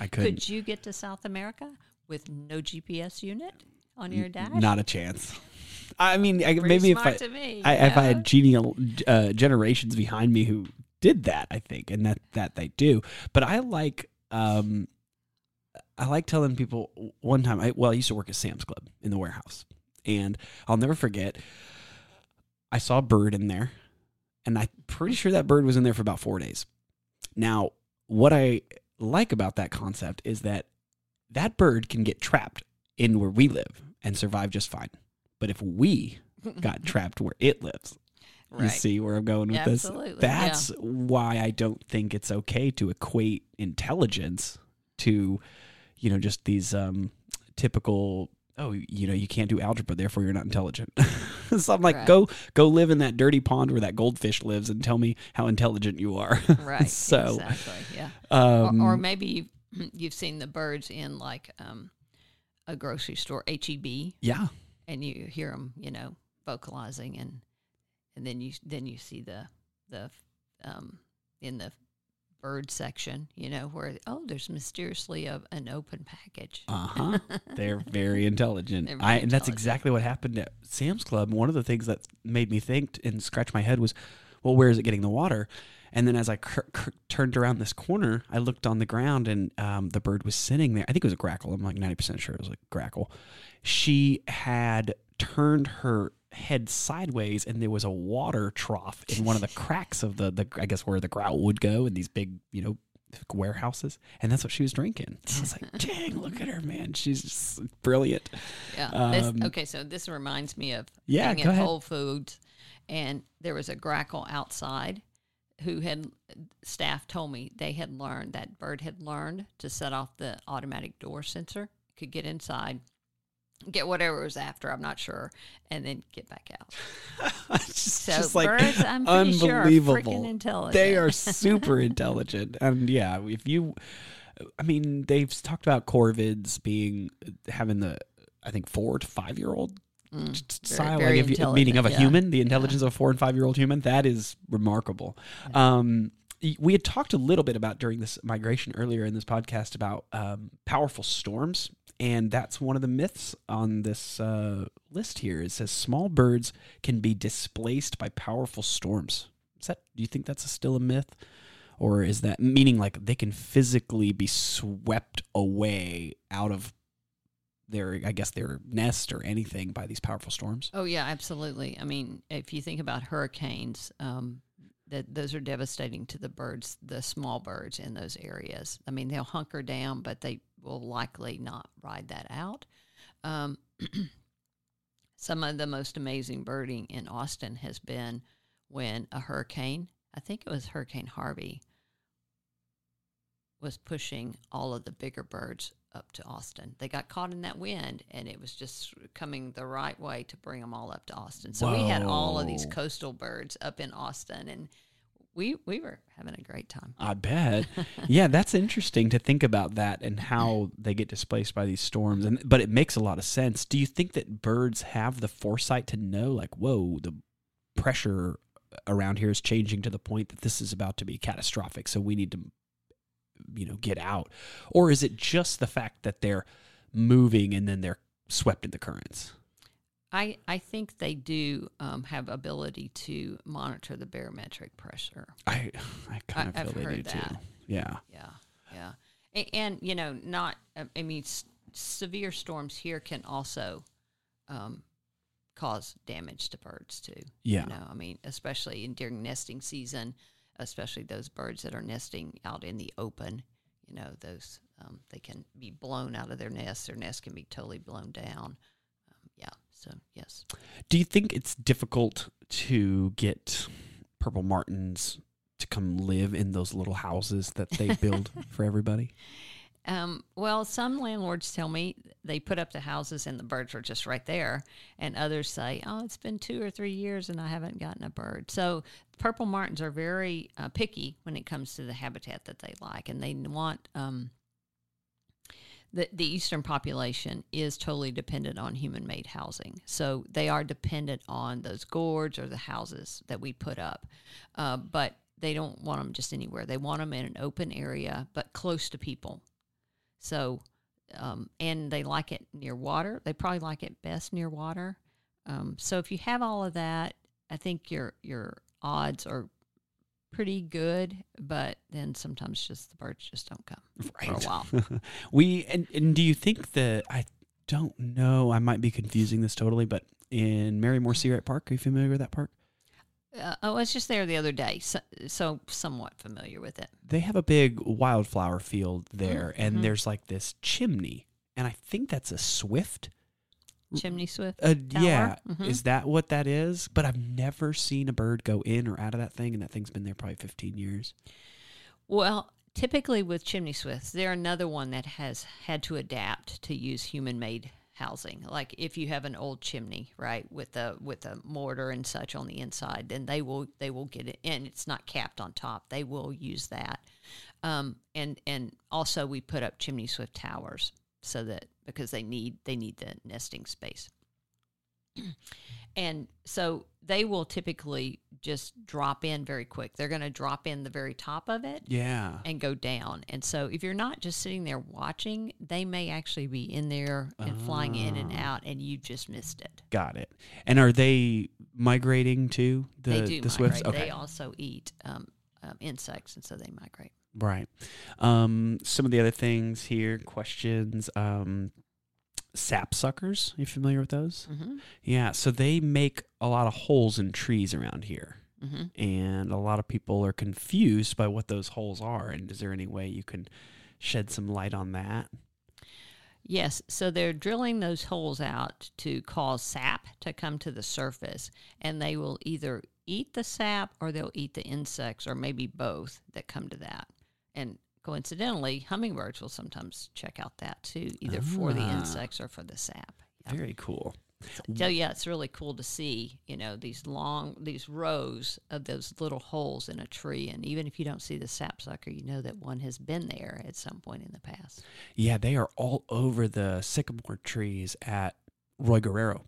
I couldn't. Could you get to South America with no GPS unit on your dash? Not a chance. I mean, I, maybe if I, me, I if I had genial uh, generations behind me who did that, I think, and that that they do. But I like um, I like telling people. One time, I well, I used to work at Sam's Club in the warehouse, and I'll never forget. I saw a bird in there, and I'm pretty sure that bird was in there for about four days. Now, what I like about that concept is that that bird can get trapped in where we live and survive just fine. But if we got trapped where it lives, you see where I'm going with Absolutely, this? That's why I don't think it's okay to equate intelligence to, you know, just these um, typical. Oh, you know, you can't do algebra, therefore you're not intelligent. so I'm like, Right. go go live in that dirty pond where that goldfish lives, and tell me how intelligent you are. Right. so, exactly. Yeah. um, or, or maybe you've, seen the birds in like um, a grocery store, HEB, yeah, and you hear them, you know, vocalizing, and and then you then you see the the um, in the bird section, you know, where oh, there's mysteriously a, an open package. Uh huh. They're very intelligent. They're I very and that's exactly what happened at Sam's Club. One of the things that made me think and scratch my head was, well, where is it getting the water? And then as I cur- cur- turned around this corner, I looked on the ground and um, the bird was sitting there. I think it was a grackle. I'm like 90% sure it was a grackle. She had turned her head sideways and there was a water trough in one of the cracks of the, the I guess where the grout would go in these big, you know, warehouses. And that's what she was drinking. I was like, dang, look at her, man. She's just brilliant. Yeah. Um, this, okay, so this reminds me of Yeah, being go at ahead. Whole Foods, and there was a grackle outside who had staff told me they had learned that bird had learned to set off the automatic door sensor, could get inside, get whatever it was after, I'm not sure, and then get back out. just, So just like birds, I'm pretty sure, are unbelievable. freaking intelligent. They are super intelligent. And yeah, if you, I mean, they've talked about corvids being, having the, I think, four to five year old Mm, style, very like meaning of a yeah. human, the intelligence of a four and five year old human, that is remarkable. Um, we had talked a little bit about during this migration earlier in this podcast about um, powerful storms, and that's one of the myths on this uh, list here. It says small birds can be displaced by powerful storms. Is that? Do you think that's still a myth? Or is that meaning like they can physically be swept away out of their, I guess, their nest or anything by these powerful storms? Oh yeah, absolutely. I mean, if you think about hurricanes, um, that those are devastating to the birds, the small birds in those areas. I mean, they'll hunker down, but they will likely not ride that out. Um, some of the most amazing birding in Austin has been when a hurricane, I think it was Hurricane Harvey, was pushing all of the bigger birds up to Austin. They got caught in that wind, and it was just coming the right way to bring them all up to Austin. So we had all of these coastal birds up in Austin, and we we were having a great time. I bet. yeah, that's interesting to think about that and how they get displaced by these storms. And but it makes a lot of sense. Do you think that birds have the foresight to know, like, whoa, the pressure around here is changing to the point that this is about to be catastrophic, so we need to, you know, get out? Or is it just the fact that they're moving and then they're swept in the currents? I I think they do um, have ability to monitor the barometric pressure. I I kind I- of I've feel they do heard too. Yeah. Yeah, yeah, and, and you know, not. I mean, s- severe storms here can also um, cause damage to birds too. Yeah. You know, I mean, especially in during nesting season, especially those birds that are nesting out in the open. You know, those um, they can be blown out of their nest. Their nest can be totally blown down. Um, yeah. So yes. Do you think it's difficult to get purple martins to come live in those little houses that they build for everybody? Um, well, some landlords tell me they put up the houses and the birds are just right there, and others say, "Oh, it's been two or three years and I haven't gotten a bird." So, purple martins are very uh, picky when it comes to the habitat that they like, and they want. Um, the, the eastern population is totally dependent on human made housing. So they are dependent on those gourds or the houses that we put up. Uh, but they don't want them just anywhere. They want them in an open area, but close to people. So, um, and they like it near water. They probably like it best near water. Um, so if you have all of that, I think your your odds are pretty good. But then sometimes just the birds just don't come for a while. we and, and do you think that I don't know, I might be confusing this totally, but in Mary Moore Sea Park, are you familiar with that park? Uh, I was just there the other day, so, so somewhat familiar with it. They have a big wildflower field there, Mhm. and there's like this chimney, and I think that's a swift. Chimney swift. Uh, yeah, Mhm. is that what that is? But I've never seen a bird go in or out of that thing, and that thing's been there probably 15 years. Well, typically with chimney swifts, they're another one that has had to adapt to use human made housing. Like if you have an old chimney, right, with a with a mortar and such on the inside, then they will they will get it and it's not capped on top. They will use that. Um, and and also we put up chimney swift towers so that because they need they need the nesting space. and so they will typically just drop in very quick. They're going to drop in the very top of it Yeah. and go down. And so if you're not just sitting there watching, they may actually be in there and flying in and Ah. out and you just missed it. Got it. And are they migrating too? The they do the migrate. swifts. Okay. They also eat um, um, insects and so they migrate. Right. Um, some of the other things here, questions. Um, sap suckers. You familiar with those? Mm-hmm. Yeah. So they make a lot of holes in trees around here. Mm-hmm. And a lot of people are confused by what those holes are. And is there any way you can shed some light on that? Yes, so they're drilling those holes out to cause sap to come to the surface, and they will either eat the sap or they'll eat the insects, or maybe both that come to that. And coincidentally, hummingbirds will sometimes check out that too, either for the Ah. insects or for the sap. Yeah. Very cool. So yeah, it's really cool to see, you know, these long, these rows of those little holes in a tree, and even if you don't see the sapsucker, you know that one has been there at some point in the past. Yeah, they are all over the sycamore trees at Roy Guerrero.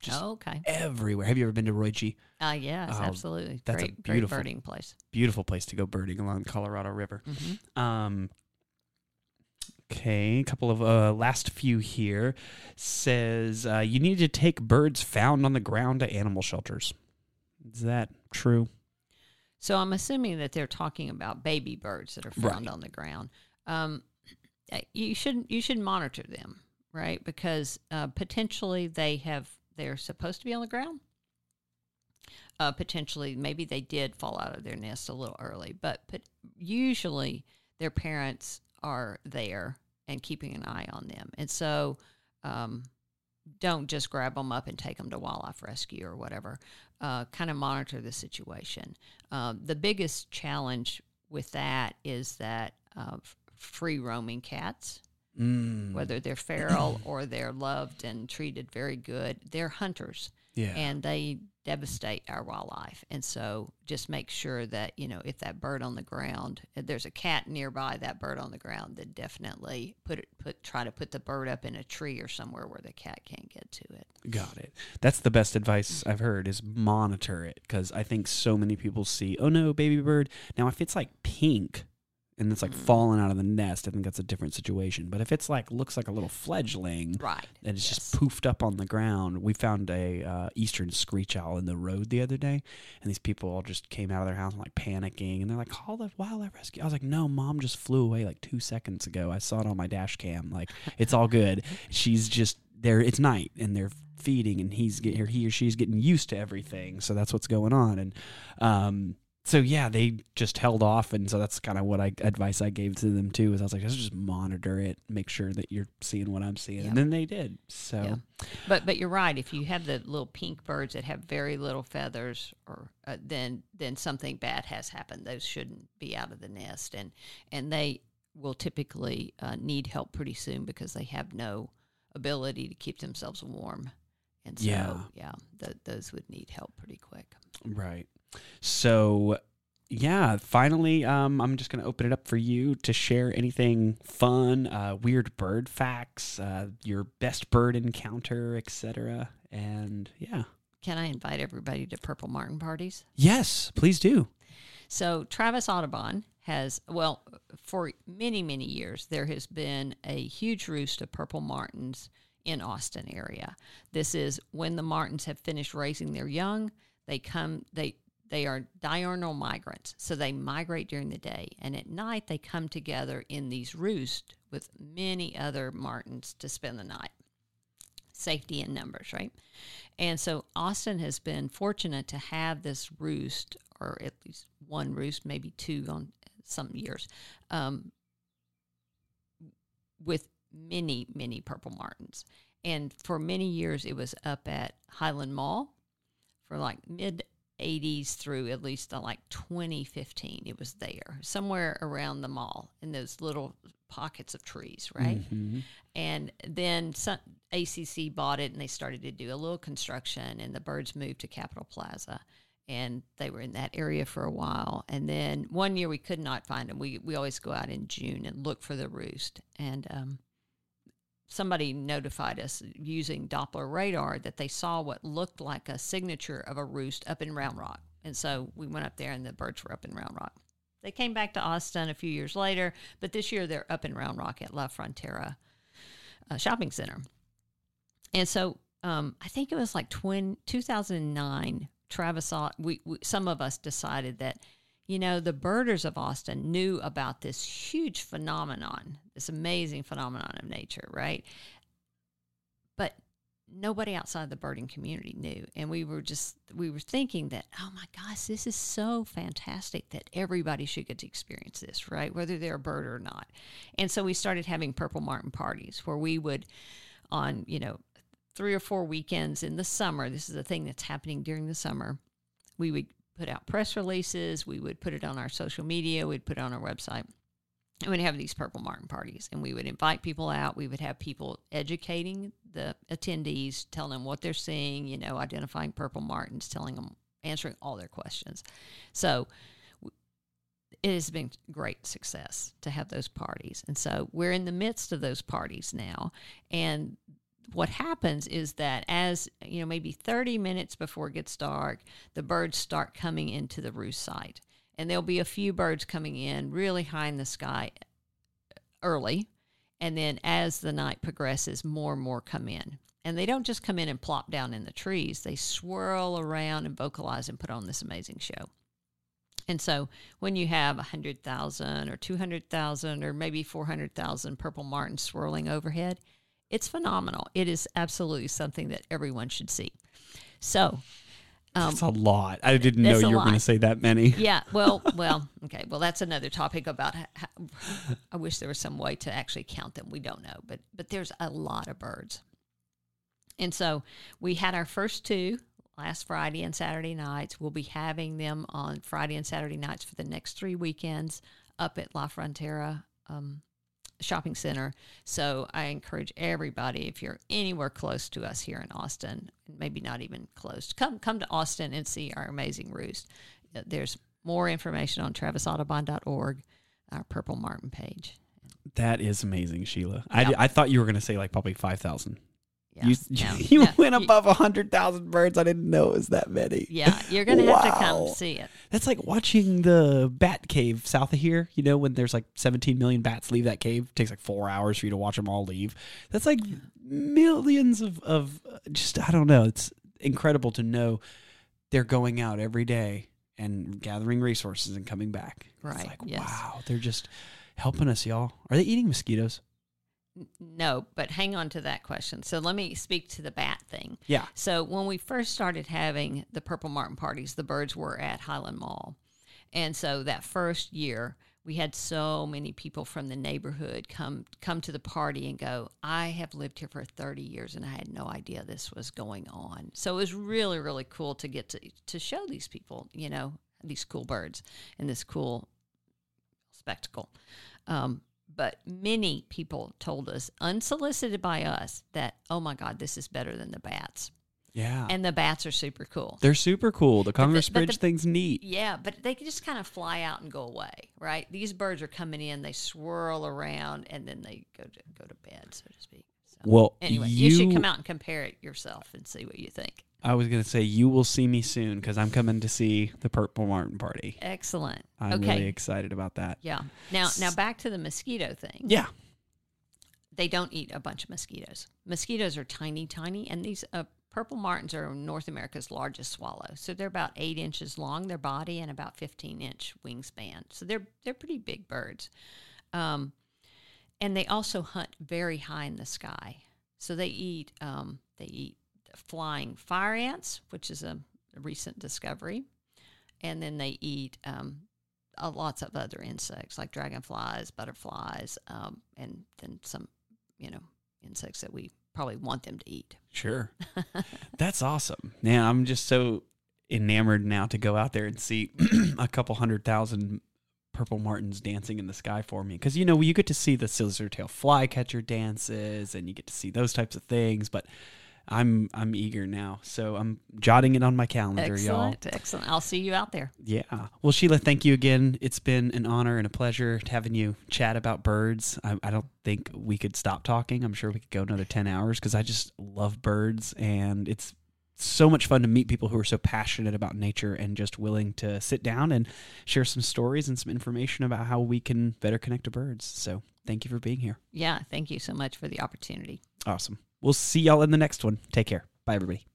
Just Oh, okay. everywhere. Have you ever been to Roy G? Uh, yes, Oh, absolutely. that's a great, great beautiful- birding place. Beautiful place to go birding along the Colorado River. hmm Um, okay, a couple of uh, last few here says uh, you need to take birds found on the ground to animal shelters. Is that true? So I'm assuming that they're talking about baby birds that are Right. found on the ground. Um, uh, you should you should monitor them, right? Because uh, potentially they have they're supposed to be on the ground. Uh, potentially, maybe they did fall out of their nest a little early, but but usually their parents are there and keeping an eye on them, and so um, don't just grab them up and take them to wildlife rescue or whatever. Uh, kind of monitor the situation. Um, the biggest challenge with that is that uh, free roaming cats, Mm, whether they're feral or they're loved and treated very good, they're hunters yeah. and they devastate our wildlife. And so just make sure that, you know, if that bird on the ground, if there's a cat nearby that bird on the ground, then definitely put it put try to put the bird up in a tree or somewhere where the cat can't get to it. Got it. That's the best advice I've heard is monitor it because I think so many people see, oh no, baby bird. Now, if it's like pink and it's like Mm. falling out of the nest, I think that's a different situation. But if it's like looks like a little fledgling Right. and it's just poofed up on the ground, we found a uh, eastern screech owl in the road the other day, and these people all just came out of their house and like panicking, and they're like, "Call the wildlife rescue." I was like, "No, mom just flew away like two seconds ago. I saw it on my dash cam. Like it's all good. She's just there. It's night, and they're feeding, and he's get, or he or she's getting used to everything. So that's what's going on. And um, so yeah, they just held off, and so that's kind of what I advice I gave to them too. Is I was like, let's just monitor it, make sure that you're seeing what I'm seeing, Yeah. and then they did. So Yeah. But but you're right. If you have the little pink birds that have very little feathers, or uh, then then something bad has happened. Those shouldn't be out of the nest, and and they will typically uh, need help pretty soon because they have no ability to keep themselves warm, and so Yeah. yeah, th- those would need help pretty quick. Right. So, yeah, finally, um, I'm just going to open it up for you to share anything fun, uh, weird bird facts, uh, your best bird encounter, etc. And yeah. Can I invite everybody to Purple Martin parties? Yes, please do. So Travis Audubon has, well, for many, many years, there has been a huge roost of purple martins in Austin area. This is when the martins have finished raising their young, they come, they, they are diurnal migrants. So they migrate during the day. And at night, they come together in these roosts with many other martins to spend the night. Safety in numbers, right? And so Austin has been fortunate to have this roost, or at least one roost, maybe two on some years, um, with many, many purple martins. And for many years, it was up at Highland Mall for like mid 80s through at least like 2015. It was there somewhere around the mall in those little pockets of trees, right? Mhm. And then some, ACC bought it and they started to do a little construction, and the birds moved to Capitol Plaza. And they were in that area for a while. And then one year we could not find them. We, we always go out in June and look for the roost. And um, somebody notified us using Doppler radar that they saw what looked like a signature of a roost up in Round Rock. And so we went up there and the birds were up in Round Rock. They came back to Austin a few years later, but this year they're up in Round Rock at La Frontera uh, Shopping Center. And so um, I think it was like twin, 2009, Travis, we, we, some of us decided that, you know, the birders of Austin knew about this huge phenomenon, this amazing phenomenon of nature, right? But nobody outside the birding community knew. And we were just, we were thinking that, oh my gosh, this is so fantastic that everybody should get to experience this, right? Whether they're a bird or not. And so we started having Purple Martin parties where we would, on, you know, three or four weekends in the summer, this is a thing that's happening during the summer, we would put out press releases, we would put it on our social media, we'd put it on our website. And we'd have these Purple Martin parties, and we would invite people out. We would have people educating the attendees, telling them what they're seeing, you know, identifying Purple Martins, telling them, answering all their questions. So it has been great success to have those parties. And so we're in the midst of those parties now. And what happens is that as you know maybe 30 minutes before it gets dark the birds start coming into the roost site. And there'll be a few birds coming in really high in the sky early. And then as the night progresses more and more come in. And they don't just come in and plop down in the trees. They swirl around and vocalize and put on this amazing show. And so when you have 100,000 or 200,000 or maybe 400,000 purple martins swirling overhead, it's phenomenal. It is absolutely something that everyone should see. So, um, That's a lot. I didn't know you were going to say that many. yeah, well, well, okay. Well, that's another topic about how, I wish there was some way to actually count them. We don't know, but but there's a lot of birds. And so we had our first two last Friday and Saturday nights. We'll be having them on Friday and Saturday nights for the next three weekends up at La Frontera um, Shopping Center. So I encourage everybody, if you're anywhere close to us here in Austin, maybe not even close, come come to Austin and see our amazing roost. Uh, There's more information on travisaudubon.org, our Purple Martin page. That is amazing, Shelia. I, I thought you were going to say like probably 5,000. Yeah, You, no, you no, went above 100,000 birds. I didn't know it was that many. Yeah, you're going to have to come see it. That's like watching the bat cave south of here. You know, when there's like 17 million bats leave that cave, it takes like four hours for you to watch them all leave. That's like millions of, of just, I don't know. It's incredible to know they're going out every day and gathering resources and coming back. Right, It's like, yes. wow, they're just helping us, y'all. Are they eating mosquitoes? No, but hang on to that question. So let me speak to the bat thing. Yeah. So when we first started having the Purple Martin parties, the birds were at Highland Mall. And so that first year, we had so many people from the neighborhood come come to the party and go, I have lived here for 30 years and I had no idea this was going on. So it was really, really cool to get to, to show these people, you know, these cool birds and this cool spectacle. Um, but many people told us, unsolicited by us, that, oh my God, this is better than the bats. Yeah. And the bats are super cool. they're super cool. The Congress the- Bridge thing's neat. Yeah, but they can just kind of fly out and go away, right? These birds are coming in, they swirl around, and then they go to go to bed, so to speak. So, Well, anyway, you, should come out and compare it yourself and see what you think. I was going to say you will see me soon because I'm coming to see the Purple Martin party. Excellent. I'm okay. really excited about that. Yeah. Now, now back to the mosquito thing. Yeah. they don't eat a bunch of mosquitoes. Mosquitoes are tiny, tiny, and these uh, purple martins are North America's largest swallow. So they're about eight inches long, their body, and about fifteen inch wingspan. So they're they're pretty big birds, um, and they also hunt very high in the sky. So they eat um, they eat flying fire ants, which is a, a recent discovery, and then they eat um, uh, lots of other insects like dragonflies, butterflies, um, and then some, you know, insects that we probably want them to eat. Sure. That's awesome. Man, I'm just so enamored now to go out there and see a couple hundred thousand purple martins dancing in the sky for me because you know you get to see the scissor-tail flycatcher dances and you get to see those types of things but i'm i'm eager now so i'm jotting it on my calendar y'all Excellent, excellent. I'll see you out there. yeah. Well, Shelia, thank you again. It's been an honor and a pleasure having you chat about birds. I, I don't think we could stop talking. I'm sure we could go another 10 hours because I just love birds and it's so much fun to meet people who are so passionate about nature and just willing to sit down and share some stories and some information about how we can better connect to birds. So thank you for being here. Yeah, thank you so much for the opportunity. Awesome. We'll see y'all in the next one. Take care. Bye, everybody.